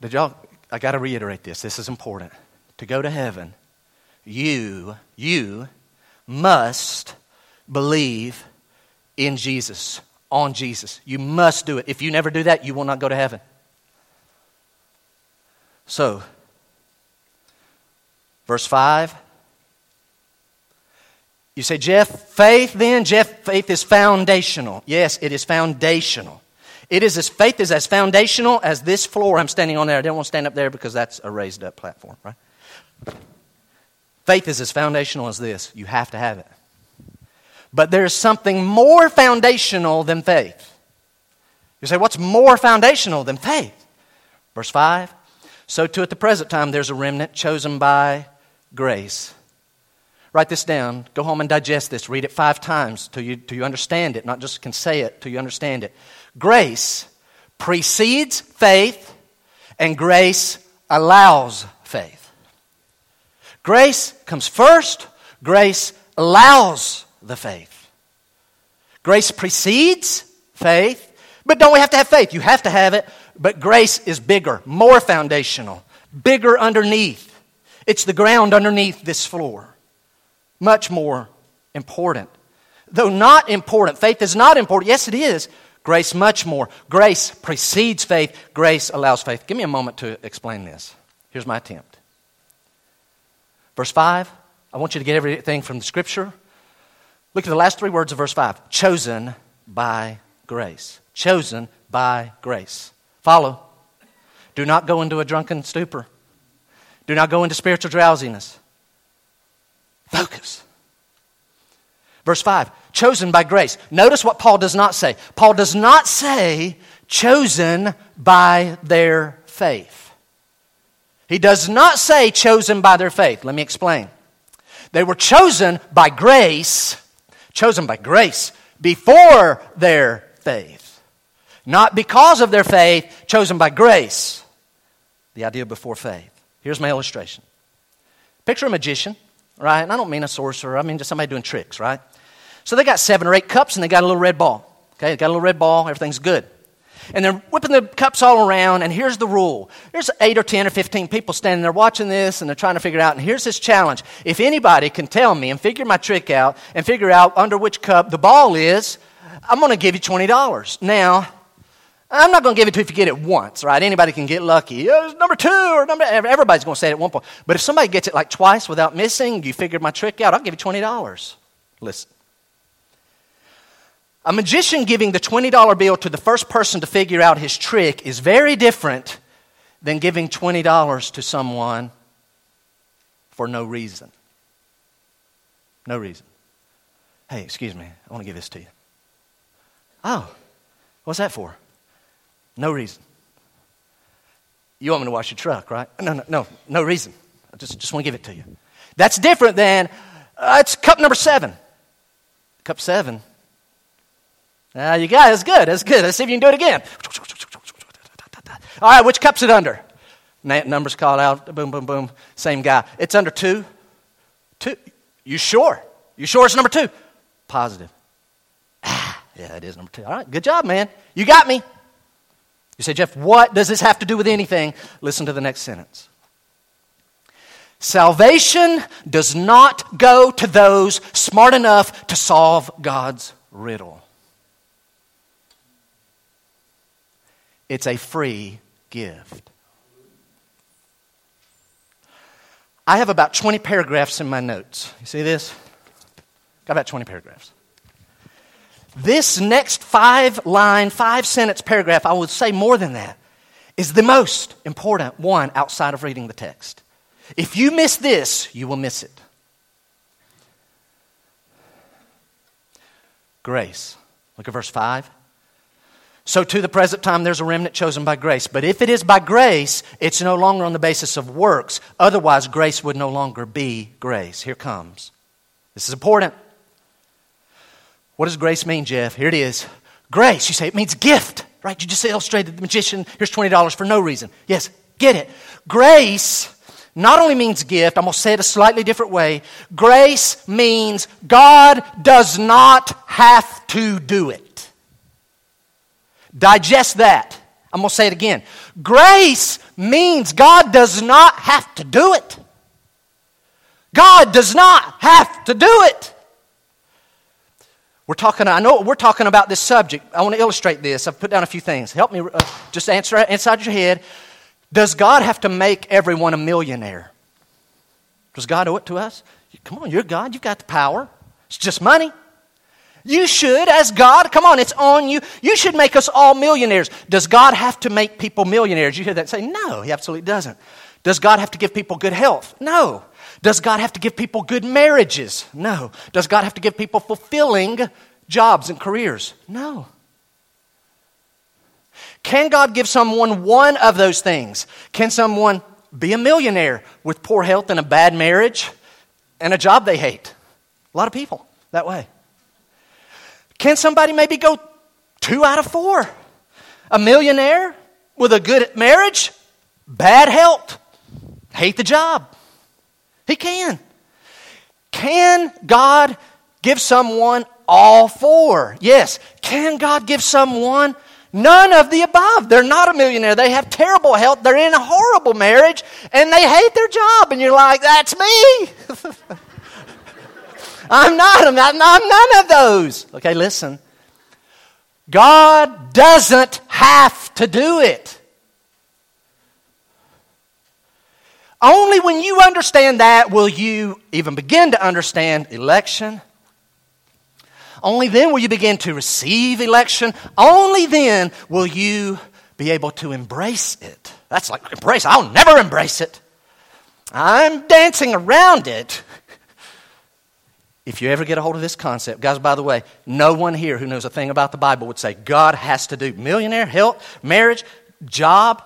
Did y'all, I got to reiterate this. This is important. To go to heaven, you, you must believe in Jesus, on Jesus. You must do it. If you never do that, you will not go to heaven. So, verse 5. You say, Jeff, faith then? Jeff, faith is foundational. Yes, it is foundational. It is as faith is as foundational as this floor I'm standing on there. I didn't want to stand up there because that's a raised up platform, right? Faith is as foundational as this. You have to have it. But there's something more foundational than faith. You say, what's more foundational than faith? Verse 5 So, too, at the present time, there's a remnant chosen by grace. Write this down. Go home and digest this. Read it five times till you, till you understand it, not just can say it, till you understand it. Grace precedes faith, and grace allows faith. Grace comes first, grace allows the faith. Grace precedes faith, but don't we have to have faith? You have to have it, but grace is bigger, more foundational, bigger underneath. It's the ground underneath this floor. Much more important. Though not important, faith is not important. Yes, it is. Grace, much more. Grace precedes faith, grace allows faith. Give me a moment to explain this. Here's my attempt. Verse 5, I want you to get everything from the scripture. Look at the last three words of verse 5 chosen by grace. Chosen by grace. Follow. Do not go into a drunken stupor. Do not go into spiritual drowsiness. Focus. Verse 5 chosen by grace. Notice what Paul does not say. Paul does not say chosen by their faith. He does not say chosen by their faith. Let me explain. They were chosen by grace, chosen by grace before their faith. Not because of their faith, chosen by grace. The idea before faith. Here's my illustration. Picture a magician right? And I don't mean a sorcerer, I mean just somebody doing tricks, right? So they got seven or eight cups and they got a little red ball. Okay, they got a little red ball, everything's good. And they're whipping the cups all around, and here's the rule. There's eight or 10 or 15 people standing there watching this, and they're trying to figure out. And here's this challenge. If anybody can tell me and figure my trick out and figure out under which cup the ball is, I'm going to give you $20. Now, I'm not going to give it to you if you get it once, right? Anybody can get lucky. Uh, yeah, number two or number. Everybody's going to say it at one point. But if somebody gets it like twice without missing, you figured my trick out. I'll give you twenty dollars. Listen. A magician giving the $20 bill to the first person to figure out his trick is very different than giving $20 to someone for no reason. No reason. Hey, excuse me, I want to give this to you. Oh, what's that for? No reason. You want me to wash your truck, right? No, no, no, no reason. I just, just want to give it to you. That's different than uh, it's cup number seven. Cup seven. Ah, uh, you got it. That's good. That's good. Let's see if you can do it again. All right, which cup's it under? Numbers called out. Boom, boom, boom. Same guy. It's under two. Two. You sure? You sure it's number two? Positive. Ah, yeah, it is number two. All right, good job, man. You got me. You say, Jeff, what does this have to do with anything? Listen to the next sentence. Salvation does not go to those smart enough to solve God's riddle. It's a free gift. I have about 20 paragraphs in my notes. You see this? Got about 20 paragraphs. This next five line, five sentence paragraph, I would say more than that, is the most important one outside of reading the text. If you miss this, you will miss it. Grace. Look at verse 5. So, to the present time, there's a remnant chosen by grace. But if it is by grace, it's no longer on the basis of works. Otherwise, grace would no longer be grace. Here comes. This is important. What does grace mean, Jeff? Here it is. Grace, you say it means gift, right? You just illustrated the magician. Here's $20 for no reason. Yes, get it. Grace not only means gift, I'm going to say it a slightly different way. Grace means God does not have to do it. Digest that. I'm going to say it again. Grace means God does not have to do it. God does not have to do it. We're talking, I know we're talking about this subject. I want to illustrate this. I've put down a few things. Help me uh, just answer inside your head. Does God have to make everyone a millionaire? Does God owe it to us? Come on, you're God. You've got the power. It's just money. You should, as God, come on, it's on you. You should make us all millionaires. Does God have to make people millionaires? You hear that say, no, He absolutely doesn't. Does God have to give people good health? No. Does God have to give people good marriages? No. Does God have to give people fulfilling jobs and careers? No. Can God give someone one of those things? Can someone be a millionaire with poor health and a bad marriage and a job they hate? A lot of people that way. Can somebody maybe go two out of four? A millionaire with a good marriage, bad health, hate the job. He can. Can God give someone all four? Yes. Can God give someone none of the above? They're not a millionaire. They have terrible health. They're in a horrible marriage and they hate their job. And you're like, that's me. I'm not. I'm, not, I'm none of those. Okay, listen. God doesn't have to do it. Only when you understand that will you even begin to understand election. Only then will you begin to receive election. Only then will you be able to embrace it. That's like embrace. I'll never embrace it. I'm dancing around it. If you ever get a hold of this concept, guys, by the way, no one here who knows a thing about the Bible would say God has to do millionaire, health, marriage, job.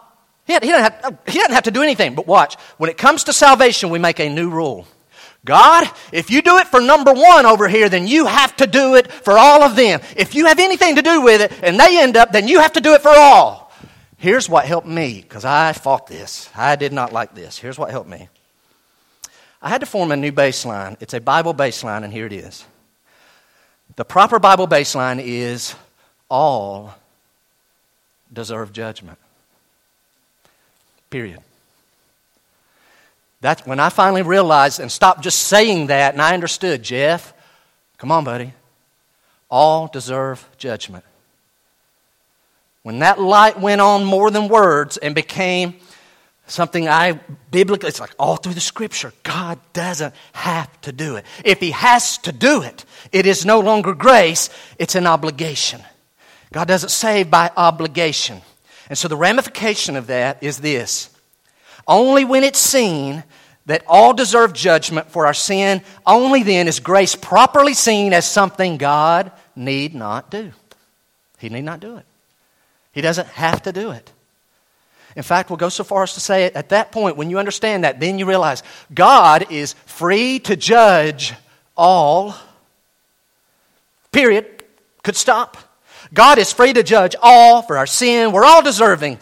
He, he, doesn't have, he doesn't have to do anything. But watch, when it comes to salvation, we make a new rule. God, if you do it for number one over here, then you have to do it for all of them. If you have anything to do with it and they end up, then you have to do it for all. Here's what helped me, because I fought this. I did not like this. Here's what helped me. I had to form a new baseline. It's a Bible baseline, and here it is. The proper Bible baseline is all deserve judgment. Period. That's when I finally realized and stopped just saying that, and I understood, Jeff, come on, buddy. All deserve judgment. When that light went on more than words and became something I biblically, it's like all through the scripture, God doesn't have to do it. If He has to do it, it is no longer grace, it's an obligation. God doesn't save by obligation. And so the ramification of that is this only when it's seen that all deserve judgment for our sin, only then is grace properly seen as something God need not do. He need not do it. He doesn't have to do it. In fact, we'll go so far as to say at that point, when you understand that, then you realize God is free to judge all. Period. Could stop. God is free to judge all for our sin. We're all deserving.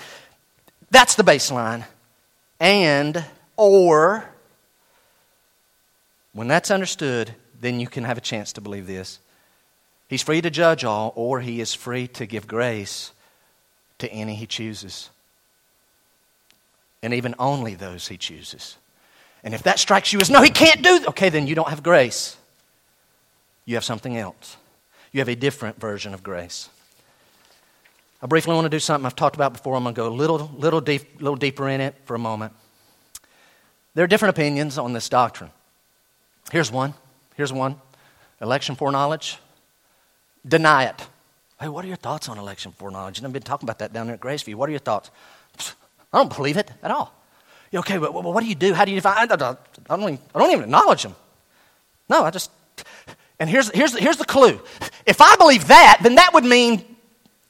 That's the baseline. And, or, when that's understood, then you can have a chance to believe this. He's free to judge all, or he is free to give grace to any he chooses and even only those he chooses. And if that strikes you as no, he can't do that, okay, then you don't have grace. You have something else. You have a different version of grace. I briefly want to do something I've talked about before. I'm going to go a little, little, deep, little deeper in it for a moment. There are different opinions on this doctrine. Here's one. Here's one election foreknowledge. Deny it. Hey, what are your thoughts on election foreknowledge? And I've been talking about that down there at Graceview. What are your thoughts? I don't believe it at all. Okay, but what do you do? How do you define? I don't, I don't, even, I don't even acknowledge them. No, I just. And here's, here's, here's the clue. If I believe that, then that would mean,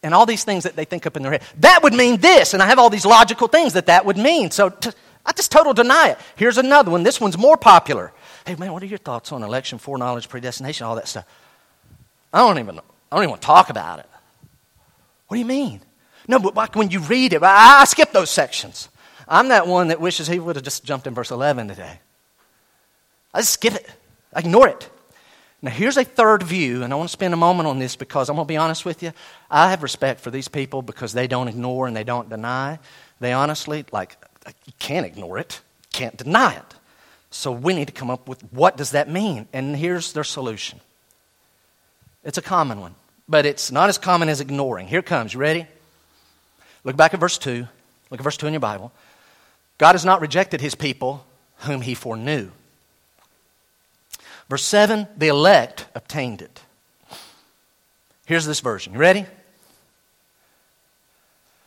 and all these things that they think up in their head, that would mean this. And I have all these logical things that that would mean. So t- I just total deny it. Here's another one. This one's more popular. Hey, man, what are your thoughts on election, foreknowledge, predestination, all that stuff? I don't even, I don't even want to talk about it. What do you mean? No, but like when you read it, I, I skip those sections. I'm that one that wishes he would have just jumped in verse 11 today. I just skip it, I ignore it. Now, here's a third view, and I want to spend a moment on this because I'm going to be honest with you. I have respect for these people because they don't ignore and they don't deny. They honestly, like, you can't ignore it, can't deny it. So we need to come up with what does that mean? And here's their solution. It's a common one, but it's not as common as ignoring. Here comes. You ready? Look back at verse 2. Look at verse 2 in your Bible. God has not rejected his people whom he foreknew. Verse 7 the elect obtained it. Here's this version. You ready?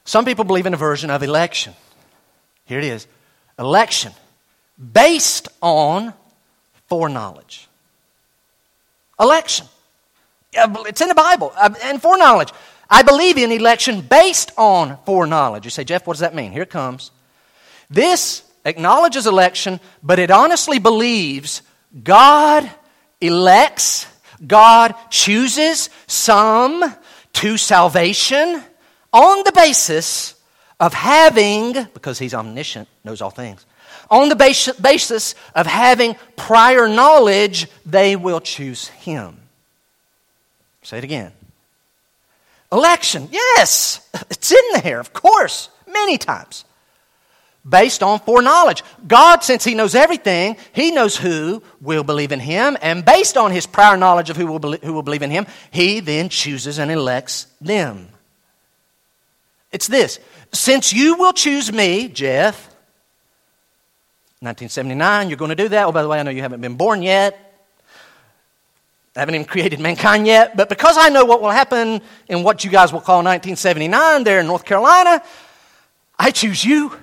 Some people believe in a version of election. Here it is election based on foreknowledge. Election. It's in the Bible. Uh, and foreknowledge. I believe in election based on foreknowledge. You say, Jeff, what does that mean? Here it comes. This acknowledges election, but it honestly believes God elects, God chooses some to salvation on the basis of having, because He's omniscient, knows all things, on the basis of having prior knowledge, they will choose Him. Say it again. Election, yes, it's in there, of course, many times based on foreknowledge. God, since He knows everything, He knows who will believe in Him, and based on His prior knowledge of who will, believe, who will believe in Him, He then chooses and elects them. It's this since you will choose me, Jeff, 1979, you're going to do that. Oh, by the way, I know you haven't been born yet. I haven't even created mankind yet, but because I know what will happen in what you guys will call 1979 there in North Carolina, I choose you.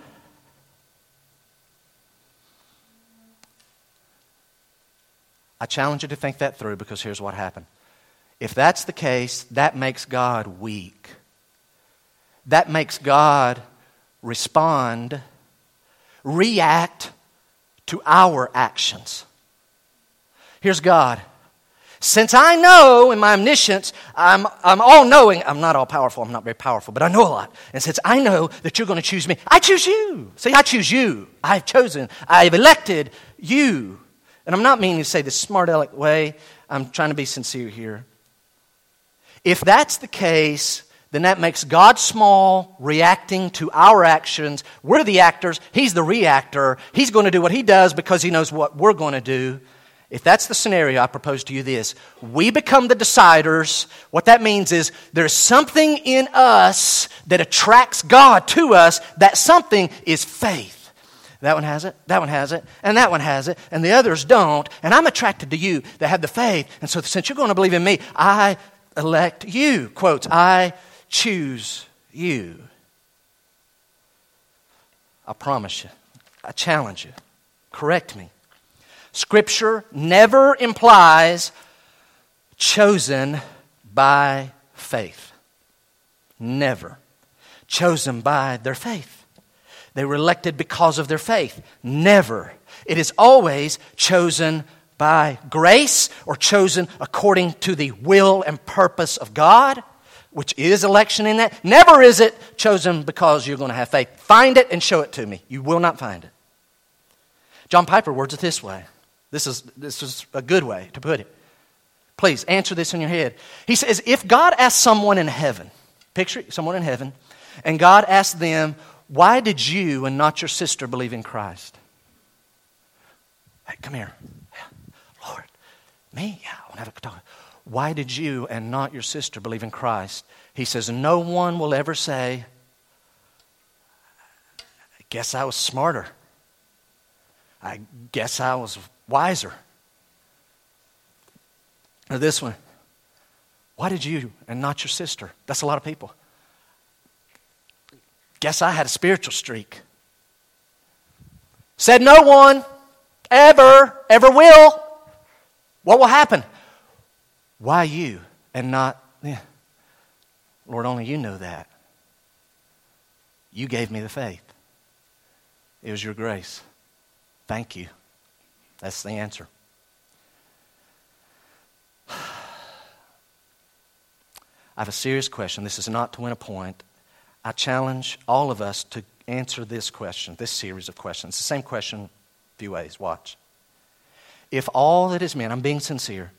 I challenge you to think that through because here's what happened. If that's the case, that makes God weak. That makes God respond, react to our actions. Here's God. Since I know in my omniscience, I'm, I'm all knowing, I'm not all powerful, I'm not very powerful, but I know a lot. And since I know that you're going to choose me, I choose you. See, I choose you. I've chosen, I've elected you. And I'm not meaning to say this smart aleck way, I'm trying to be sincere here. If that's the case, then that makes God small, reacting to our actions. We're the actors, He's the reactor. He's going to do what He does because He knows what we're going to do. If that's the scenario, I propose to you this. We become the deciders. What that means is there's something in us that attracts God to us. That something is faith. That one has it, that one has it, and that one has it, and the others don't. And I'm attracted to you that have the faith. And so, since you're going to believe in me, I elect you. Quotes, I choose you. I promise you, I challenge you. Correct me. Scripture never implies chosen by faith. Never. Chosen by their faith. They were elected because of their faith. Never. It is always chosen by grace or chosen according to the will and purpose of God, which is election in that. Never is it chosen because you're going to have faith. Find it and show it to me. You will not find it. John Piper words it this way. This is, this is a good way to put it. Please answer this in your head. He says, if God asks someone in heaven, picture someone in heaven, and God asks them, why did you and not your sister believe in Christ? Hey, come here. Lord, me? Yeah, I want to have a talk. Why did you and not your sister believe in Christ? He says, No one will ever say, I guess I was smarter. I guess I was wiser. Or this one, why did you and not your sister? That's a lot of people. Guess I had a spiritual streak. Said no one ever, ever will. What will happen? Why you and not. Lord, only you know that. You gave me the faith. It was your grace. Thank you. That's the answer. I have a serious question. This is not to win a point. I challenge all of us to answer this question, this series of questions. The same question, a few ways. Watch. If all that is meant, I'm being sincere,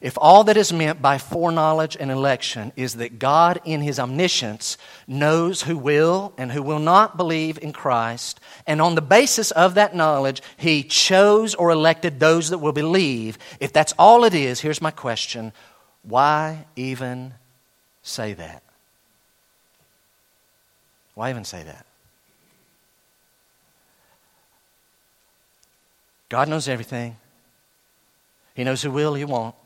if all that is meant by foreknowledge and election is that God, in His omniscience, knows who will and who will not believe in Christ, and on the basis of that knowledge, He chose or elected those that will believe, if that's all it is, here's my question why even say that? Why even say that? God knows everything. He knows who will, he won't.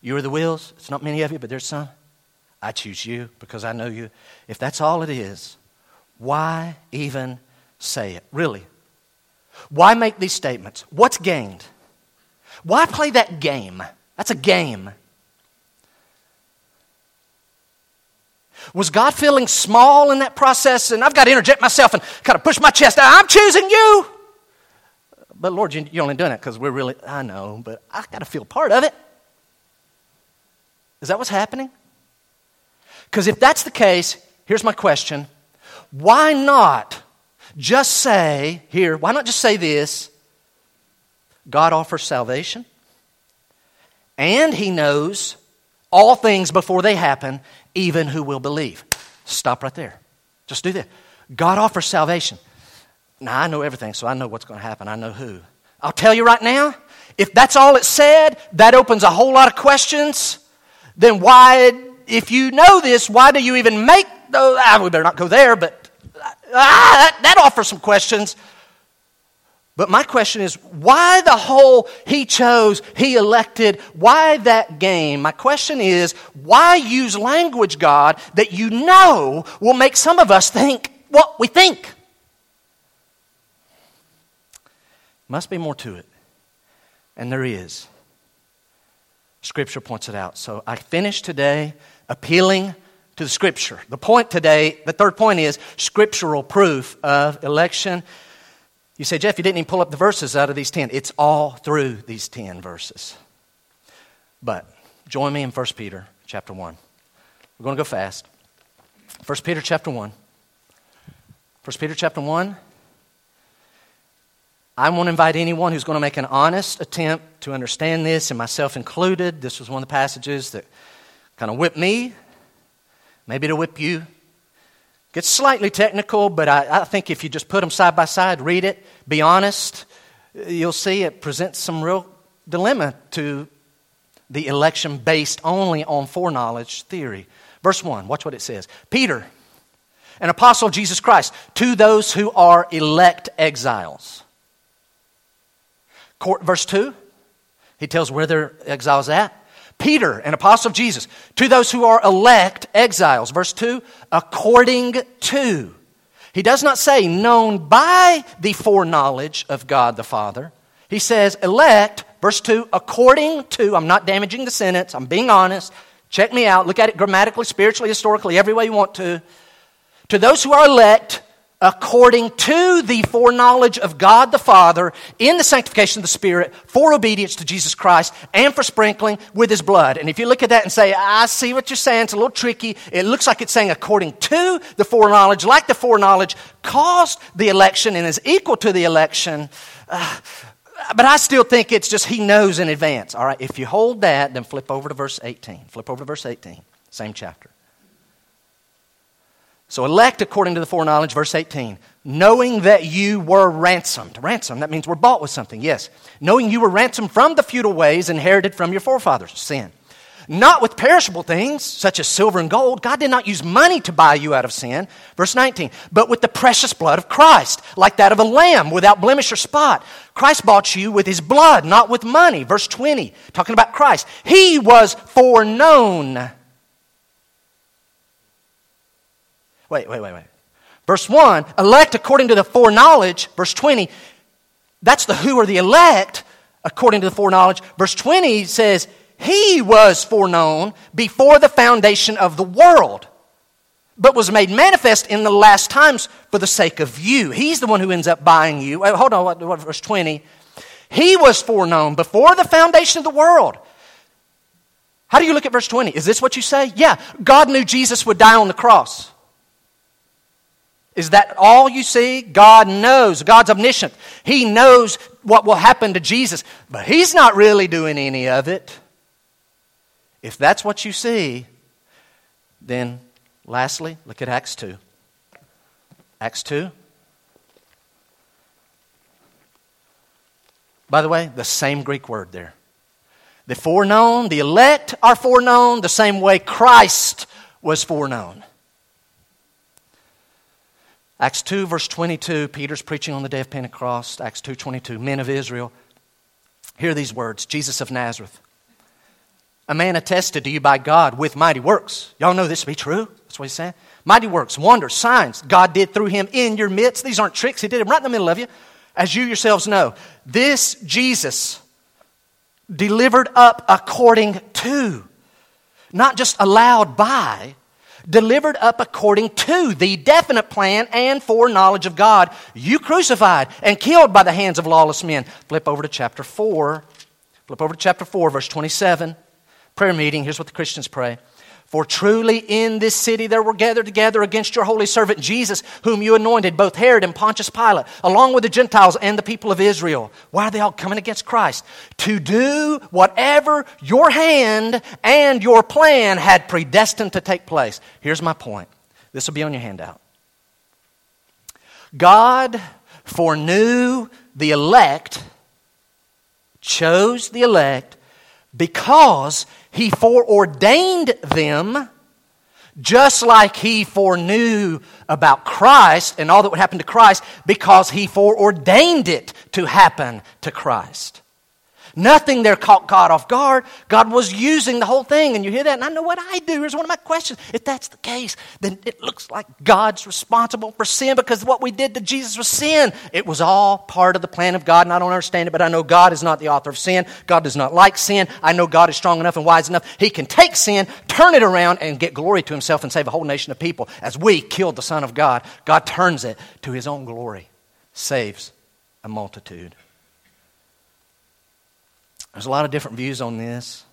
You are the wills. It's not many of you, but there's some. I choose you because I know you. If that's all it is, why even say it? Really? Why make these statements? What's gained? Why play that game? That's a game. Was God feeling small in that process? And I've got to interject myself and kind of push my chest out. I'm choosing you. But Lord, you're only doing it because we're really, I know, but I've got to feel part of it. Is that what's happening? Because if that's the case, here's my question why not just say, here, why not just say this? God offers salvation, and He knows all things before they happen, even who will believe. Stop right there. Just do that. God offers salvation. Now, I know everything, so I know what's going to happen. I know who. I'll tell you right now, if that's all it said, that opens a whole lot of questions then why, if you know this, why do you even make those? Ah, we better not go there, but ah, that, that offers some questions. But my question is, why the whole he chose, he elected, why that game? My question is, why use language, God, that you know will make some of us think what we think? Must be more to it. And there is. Scripture points it out. So I finish today appealing to the Scripture. The point today, the third point is scriptural proof of election. You say, Jeff, you didn't even pull up the verses out of these 10. It's all through these 10 verses. But join me in 1 Peter chapter 1. We're going to go fast. 1 Peter chapter 1. 1 Peter chapter 1 I want to invite anyone who's going to make an honest attempt to understand this, and myself included. This was one of the passages that kind of whipped me, maybe to whip you. Gets slightly technical, but I, I think if you just put them side by side, read it, be honest, you'll see it presents some real dilemma to the election based only on foreknowledge theory. Verse 1, watch what it says Peter, an apostle of Jesus Christ, to those who are elect exiles Verse 2, he tells where their exiles at. Peter, an apostle of Jesus, to those who are elect exiles. Verse 2, according to. He does not say known by the foreknowledge of God the Father. He says elect, verse 2, according to. I'm not damaging the sentence, I'm being honest. Check me out. Look at it grammatically, spiritually, historically, every way you want to. To those who are elect, according to the foreknowledge of God the Father in the sanctification of the Spirit for obedience to Jesus Christ and for sprinkling with His blood. And if you look at that and say, I see what you're saying, it's a little tricky, it looks like it's saying according to the foreknowledge, like the foreknowledge caused the election and is equal to the election. Uh, but I still think it's just He knows in advance. All right, if you hold that, then flip over to verse 18. Flip over to verse 18, same chapter. So elect according to the foreknowledge, verse 18. Knowing that you were ransomed. Ransomed, that means we're bought with something, yes. Knowing you were ransomed from the futile ways inherited from your forefathers, sin. Not with perishable things, such as silver and gold. God did not use money to buy you out of sin. Verse 19. But with the precious blood of Christ, like that of a lamb without blemish or spot. Christ bought you with his blood, not with money. Verse 20. Talking about Christ. He was foreknown Wait, wait, wait, wait. Verse 1, elect according to the foreknowledge. Verse 20, that's the who are the elect according to the foreknowledge. Verse 20 says, He was foreknown before the foundation of the world, but was made manifest in the last times for the sake of you. He's the one who ends up buying you. Wait, hold on, what, what, verse 20. He was foreknown before the foundation of the world. How do you look at verse 20? Is this what you say? Yeah, God knew Jesus would die on the cross. Is that all you see? God knows. God's omniscient. He knows what will happen to Jesus, but He's not really doing any of it. If that's what you see, then lastly, look at Acts 2. Acts 2. By the way, the same Greek word there. The foreknown, the elect are foreknown the same way Christ was foreknown. Acts 2 verse 22, Peter's preaching on the day of Pentecost. Acts 2:22, men of Israel, hear these words, Jesus of Nazareth, a man attested to you by God with mighty works. Y'all know this to be true? That's what he's saying. Mighty works, wonders, signs God did through him in your midst. These aren't tricks. He did them right in the middle of you. As you yourselves know, this Jesus delivered up according to, not just allowed by, delivered up according to the definite plan and foreknowledge of God. You crucified and killed by the hands of lawless men. Flip over to chapter 4. Flip over to chapter 4, verse 27. Prayer meeting. Here's what the Christians pray. For truly in this city there were gathered together against your holy servant Jesus, whom you anointed, both Herod and Pontius Pilate, along with the Gentiles and the people of Israel. Why are they all coming against Christ? To do whatever your hand and your plan had predestined to take place. Here's my point. This will be on your handout. God foreknew the elect, chose the elect, because he foreordained them just like he foreknew about Christ and all that would happen to Christ because he foreordained it to happen to Christ. Nothing there caught God off guard. God was using the whole thing. And you hear that, and I know what I do. Here's one of my questions. If that's the case, then it looks like God's responsible for sin because what we did to Jesus was sin. It was all part of the plan of God, and I don't understand it, but I know God is not the author of sin. God does not like sin. I know God is strong enough and wise enough. He can take sin, turn it around, and get glory to himself and save a whole nation of people. As we killed the Son of God, God turns it to his own glory, saves a multitude. There's a lot of different views on this.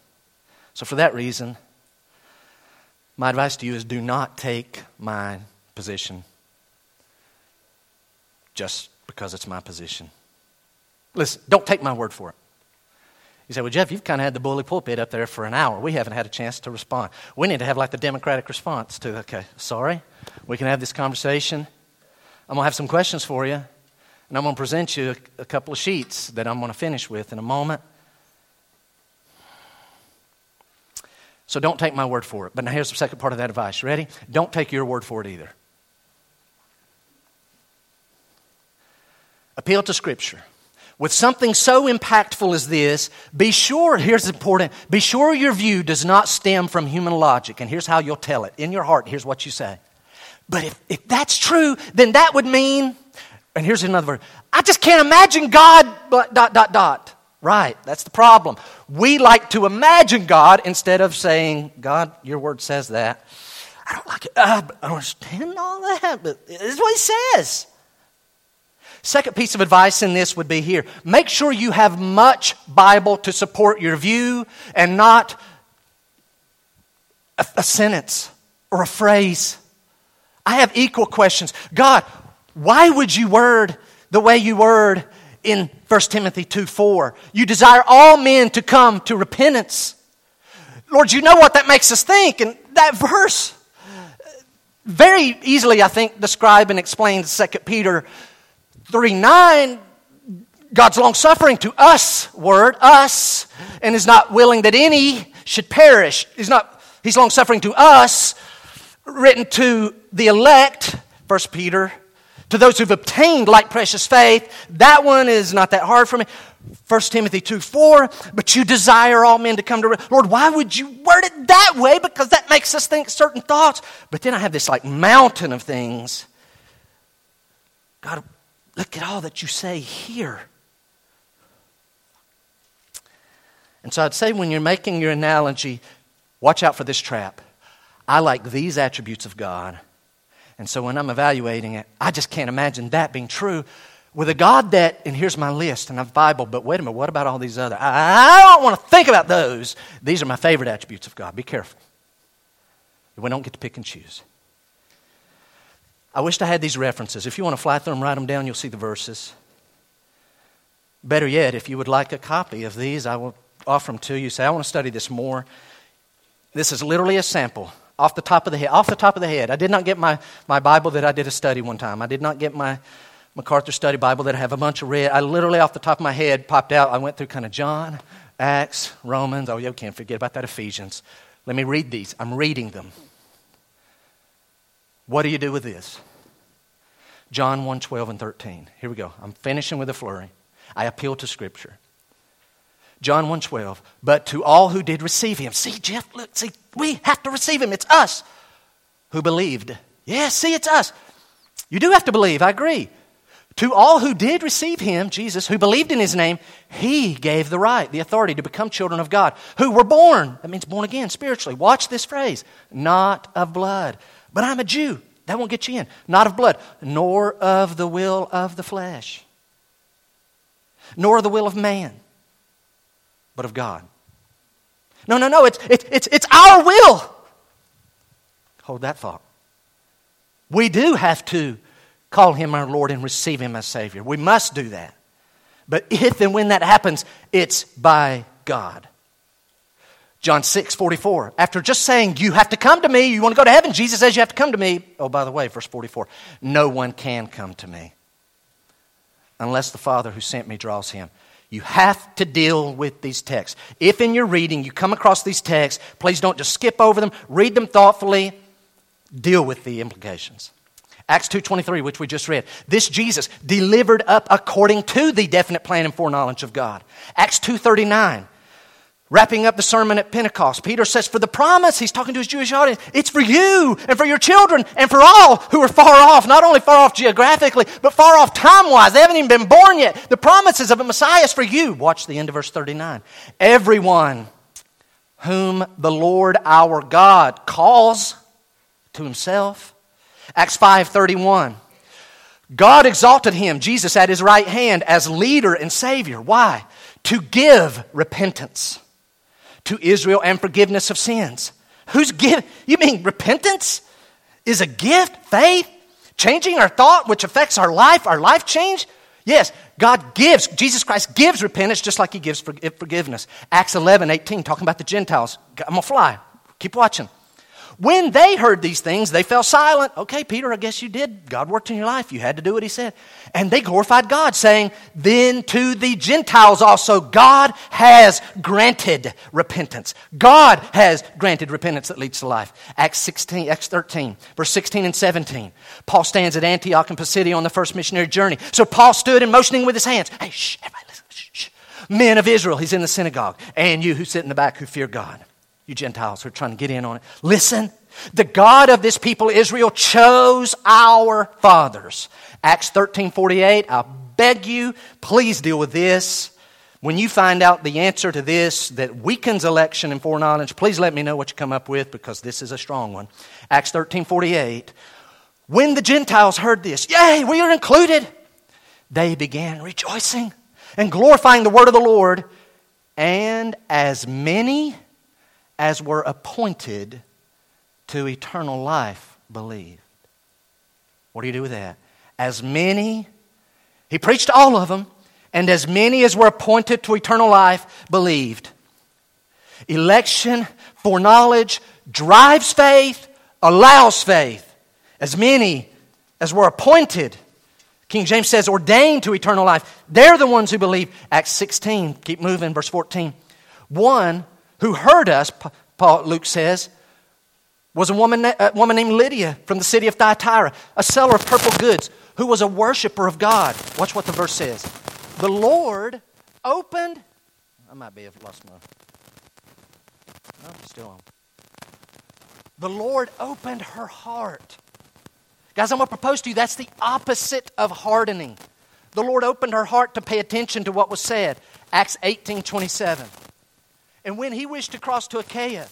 So, for that reason, my advice to you is do not take my position just because it's my position. Listen, don't take my word for it. You say, well, Jeff, you've kind of had the bully pulpit up there for an hour. We haven't had a chance to respond. We need to have like the democratic response to, okay, sorry, we can have this conversation. I'm going to have some questions for you, and I'm going to present you a, a couple of sheets that I'm going to finish with in a moment. So don't take my word for it. But now here's the second part of that advice. Ready? Don't take your word for it either. Appeal to Scripture. With something so impactful as this, be sure, here's important, be sure your view does not stem from human logic. And here's how you'll tell it. In your heart, here's what you say. But if, if that's true, then that would mean, and here's another word, I just can't imagine God, dot, dot, dot. Right, that's the problem. We like to imagine God instead of saying, God, your word says that. I don't like it. Uh, I don't understand all that, but this is what he says. Second piece of advice in this would be here make sure you have much Bible to support your view and not a, a sentence or a phrase. I have equal questions. God, why would you word the way you word in 1 Timothy 2 4. You desire all men to come to repentance. Lord, you know what that makes us think. And that verse very easily, I think, describe and explains 2 Peter 3 9. God's long suffering to us, word, us, and is not willing that any should perish. He's not, he's long suffering to us, written to the elect, 1 Peter to those who've obtained like precious faith, that one is not that hard for me. 1 Timothy 2 4, but you desire all men to come to. Lord, why would you word it that way? Because that makes us think certain thoughts. But then I have this like mountain of things. God, look at all that you say here. And so I'd say when you're making your analogy, watch out for this trap. I like these attributes of God and so when I'm evaluating it, I just can't imagine that being true with a God that, and here's my list, and I've Bible, but wait a minute, what about all these other? I, don't want to think about those. These are my favorite attributes of God. Be careful. We don't get to pick and choose. I wished I had these references. If you want to fly through them, write them down, you'll see the verses. Better yet, if you would like a copy of these, I will offer them to you. Say, I want to study this more. This is literally a sample off the top of the head. Off the top of the head. I did not get my, my Bible that I did a study one time. I did not get my MacArthur Study Bible that I have a bunch of red. I literally, off the top of my head, popped out. I went through kind of John, Acts, Romans. Oh, yeah, can't forget about that Ephesians. Let me read these. I'm reading them. What do you do with this? John 1 12 and 13. Here we go. I'm finishing with a flurry. I appeal to Scripture. John 1 12. But to all who did receive him. See, Jeff, look, see, we have to receive him. It's us who believed. Yes, see, it's us. You do have to believe, I agree. To all who did receive him, Jesus, who believed in his name, he gave the right, the authority to become children of God, who were born, that means born again spiritually. Watch this phrase not of blood. But I'm a Jew. That won't get you in. Not of blood, nor of the will of the flesh, nor the will of man, but of God. No, no, no, it's, it's, it's, it's our will. Hold that thought. We do have to call him our Lord and receive him as Savior. We must do that. But if and when that happens, it's by God. John 6, 44. After just saying, You have to come to me, you want to go to heaven, Jesus says, You have to come to me. Oh, by the way, verse 44 No one can come to me unless the Father who sent me draws him. You have to deal with these texts. If in your reading you come across these texts, please don't just skip over them, read them thoughtfully, deal with the implications. Acts 2:23 which we just read. This Jesus delivered up according to the definite plan and foreknowledge of God. Acts 2:39 Wrapping up the sermon at Pentecost, Peter says, For the promise, he's talking to his Jewish audience, it's for you and for your children and for all who are far off, not only far off geographically, but far off time wise. They haven't even been born yet. The promises of a Messiah is for you. Watch the end of verse 39. Everyone whom the Lord our God calls to himself Acts 5:31. God exalted him, Jesus, at his right hand as leader and savior. Why? To give repentance to Israel and forgiveness of sins. Who's give? You mean repentance is a gift, faith, changing our thought, which affects our life, our life change? Yes, God gives, Jesus Christ gives repentance just like He gives forgiveness. Acts 11, 18, talking about the Gentiles. I'm going to fly. Keep watching. When they heard these things, they fell silent. Okay, Peter, I guess you did. God worked in your life. You had to do what he said. And they glorified God, saying, Then to the Gentiles also, God has granted repentance. God has granted repentance that leads to life. Acts 16, Acts 13, verse 16 and 17. Paul stands at Antioch and Pisidia on the first missionary journey. So Paul stood and motioning with his hands. Hey, shh, everybody listen. Shh, shh. Men of Israel, he's in the synagogue. And you who sit in the back who fear God you Gentiles who are trying to get in on it. Listen, the God of this people, Israel, chose our fathers. Acts 13 48. I beg you, please deal with this. When you find out the answer to this that weakens election and foreknowledge, please let me know what you come up with because this is a strong one. Acts 13 48. When the Gentiles heard this, yay, we are included, they began rejoicing and glorifying the word of the Lord. And as many as were appointed to eternal life believed. What do you do with that? As many, he preached all of them, and as many as were appointed to eternal life believed. Election, foreknowledge, drives faith, allows faith. As many as were appointed. King James says, ordained to eternal life. They're the ones who believe. Acts 16, keep moving, verse 14. One who heard us, Paul, Luke says, was a woman, a woman named Lydia from the city of Thyatira, a seller of purple goods, who was a worshiper of God. Watch what the verse says. The Lord opened. I might be have lost my. No, still on. The Lord opened her heart. Guys, I'm going to propose to you that's the opposite of hardening. The Lord opened her heart to pay attention to what was said. Acts 18 27. And when he wished to cross to Achaia,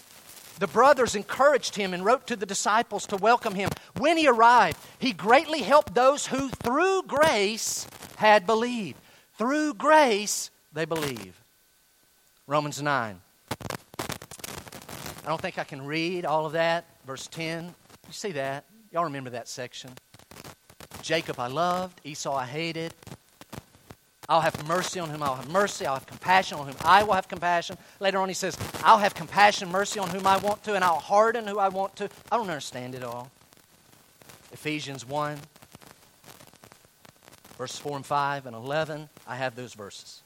the brothers encouraged him and wrote to the disciples to welcome him. When he arrived, he greatly helped those who through grace had believed. Through grace, they believe. Romans 9. I don't think I can read all of that. Verse 10. You see that? Y'all remember that section? Jacob I loved, Esau I hated. I'll have mercy on whom I'll have mercy. I'll have compassion on whom I will have compassion. Later on, he says, I'll have compassion, mercy on whom I want to, and I'll harden who I want to. I don't understand it all. Ephesians 1, verse 4 and 5 and 11, I have those verses.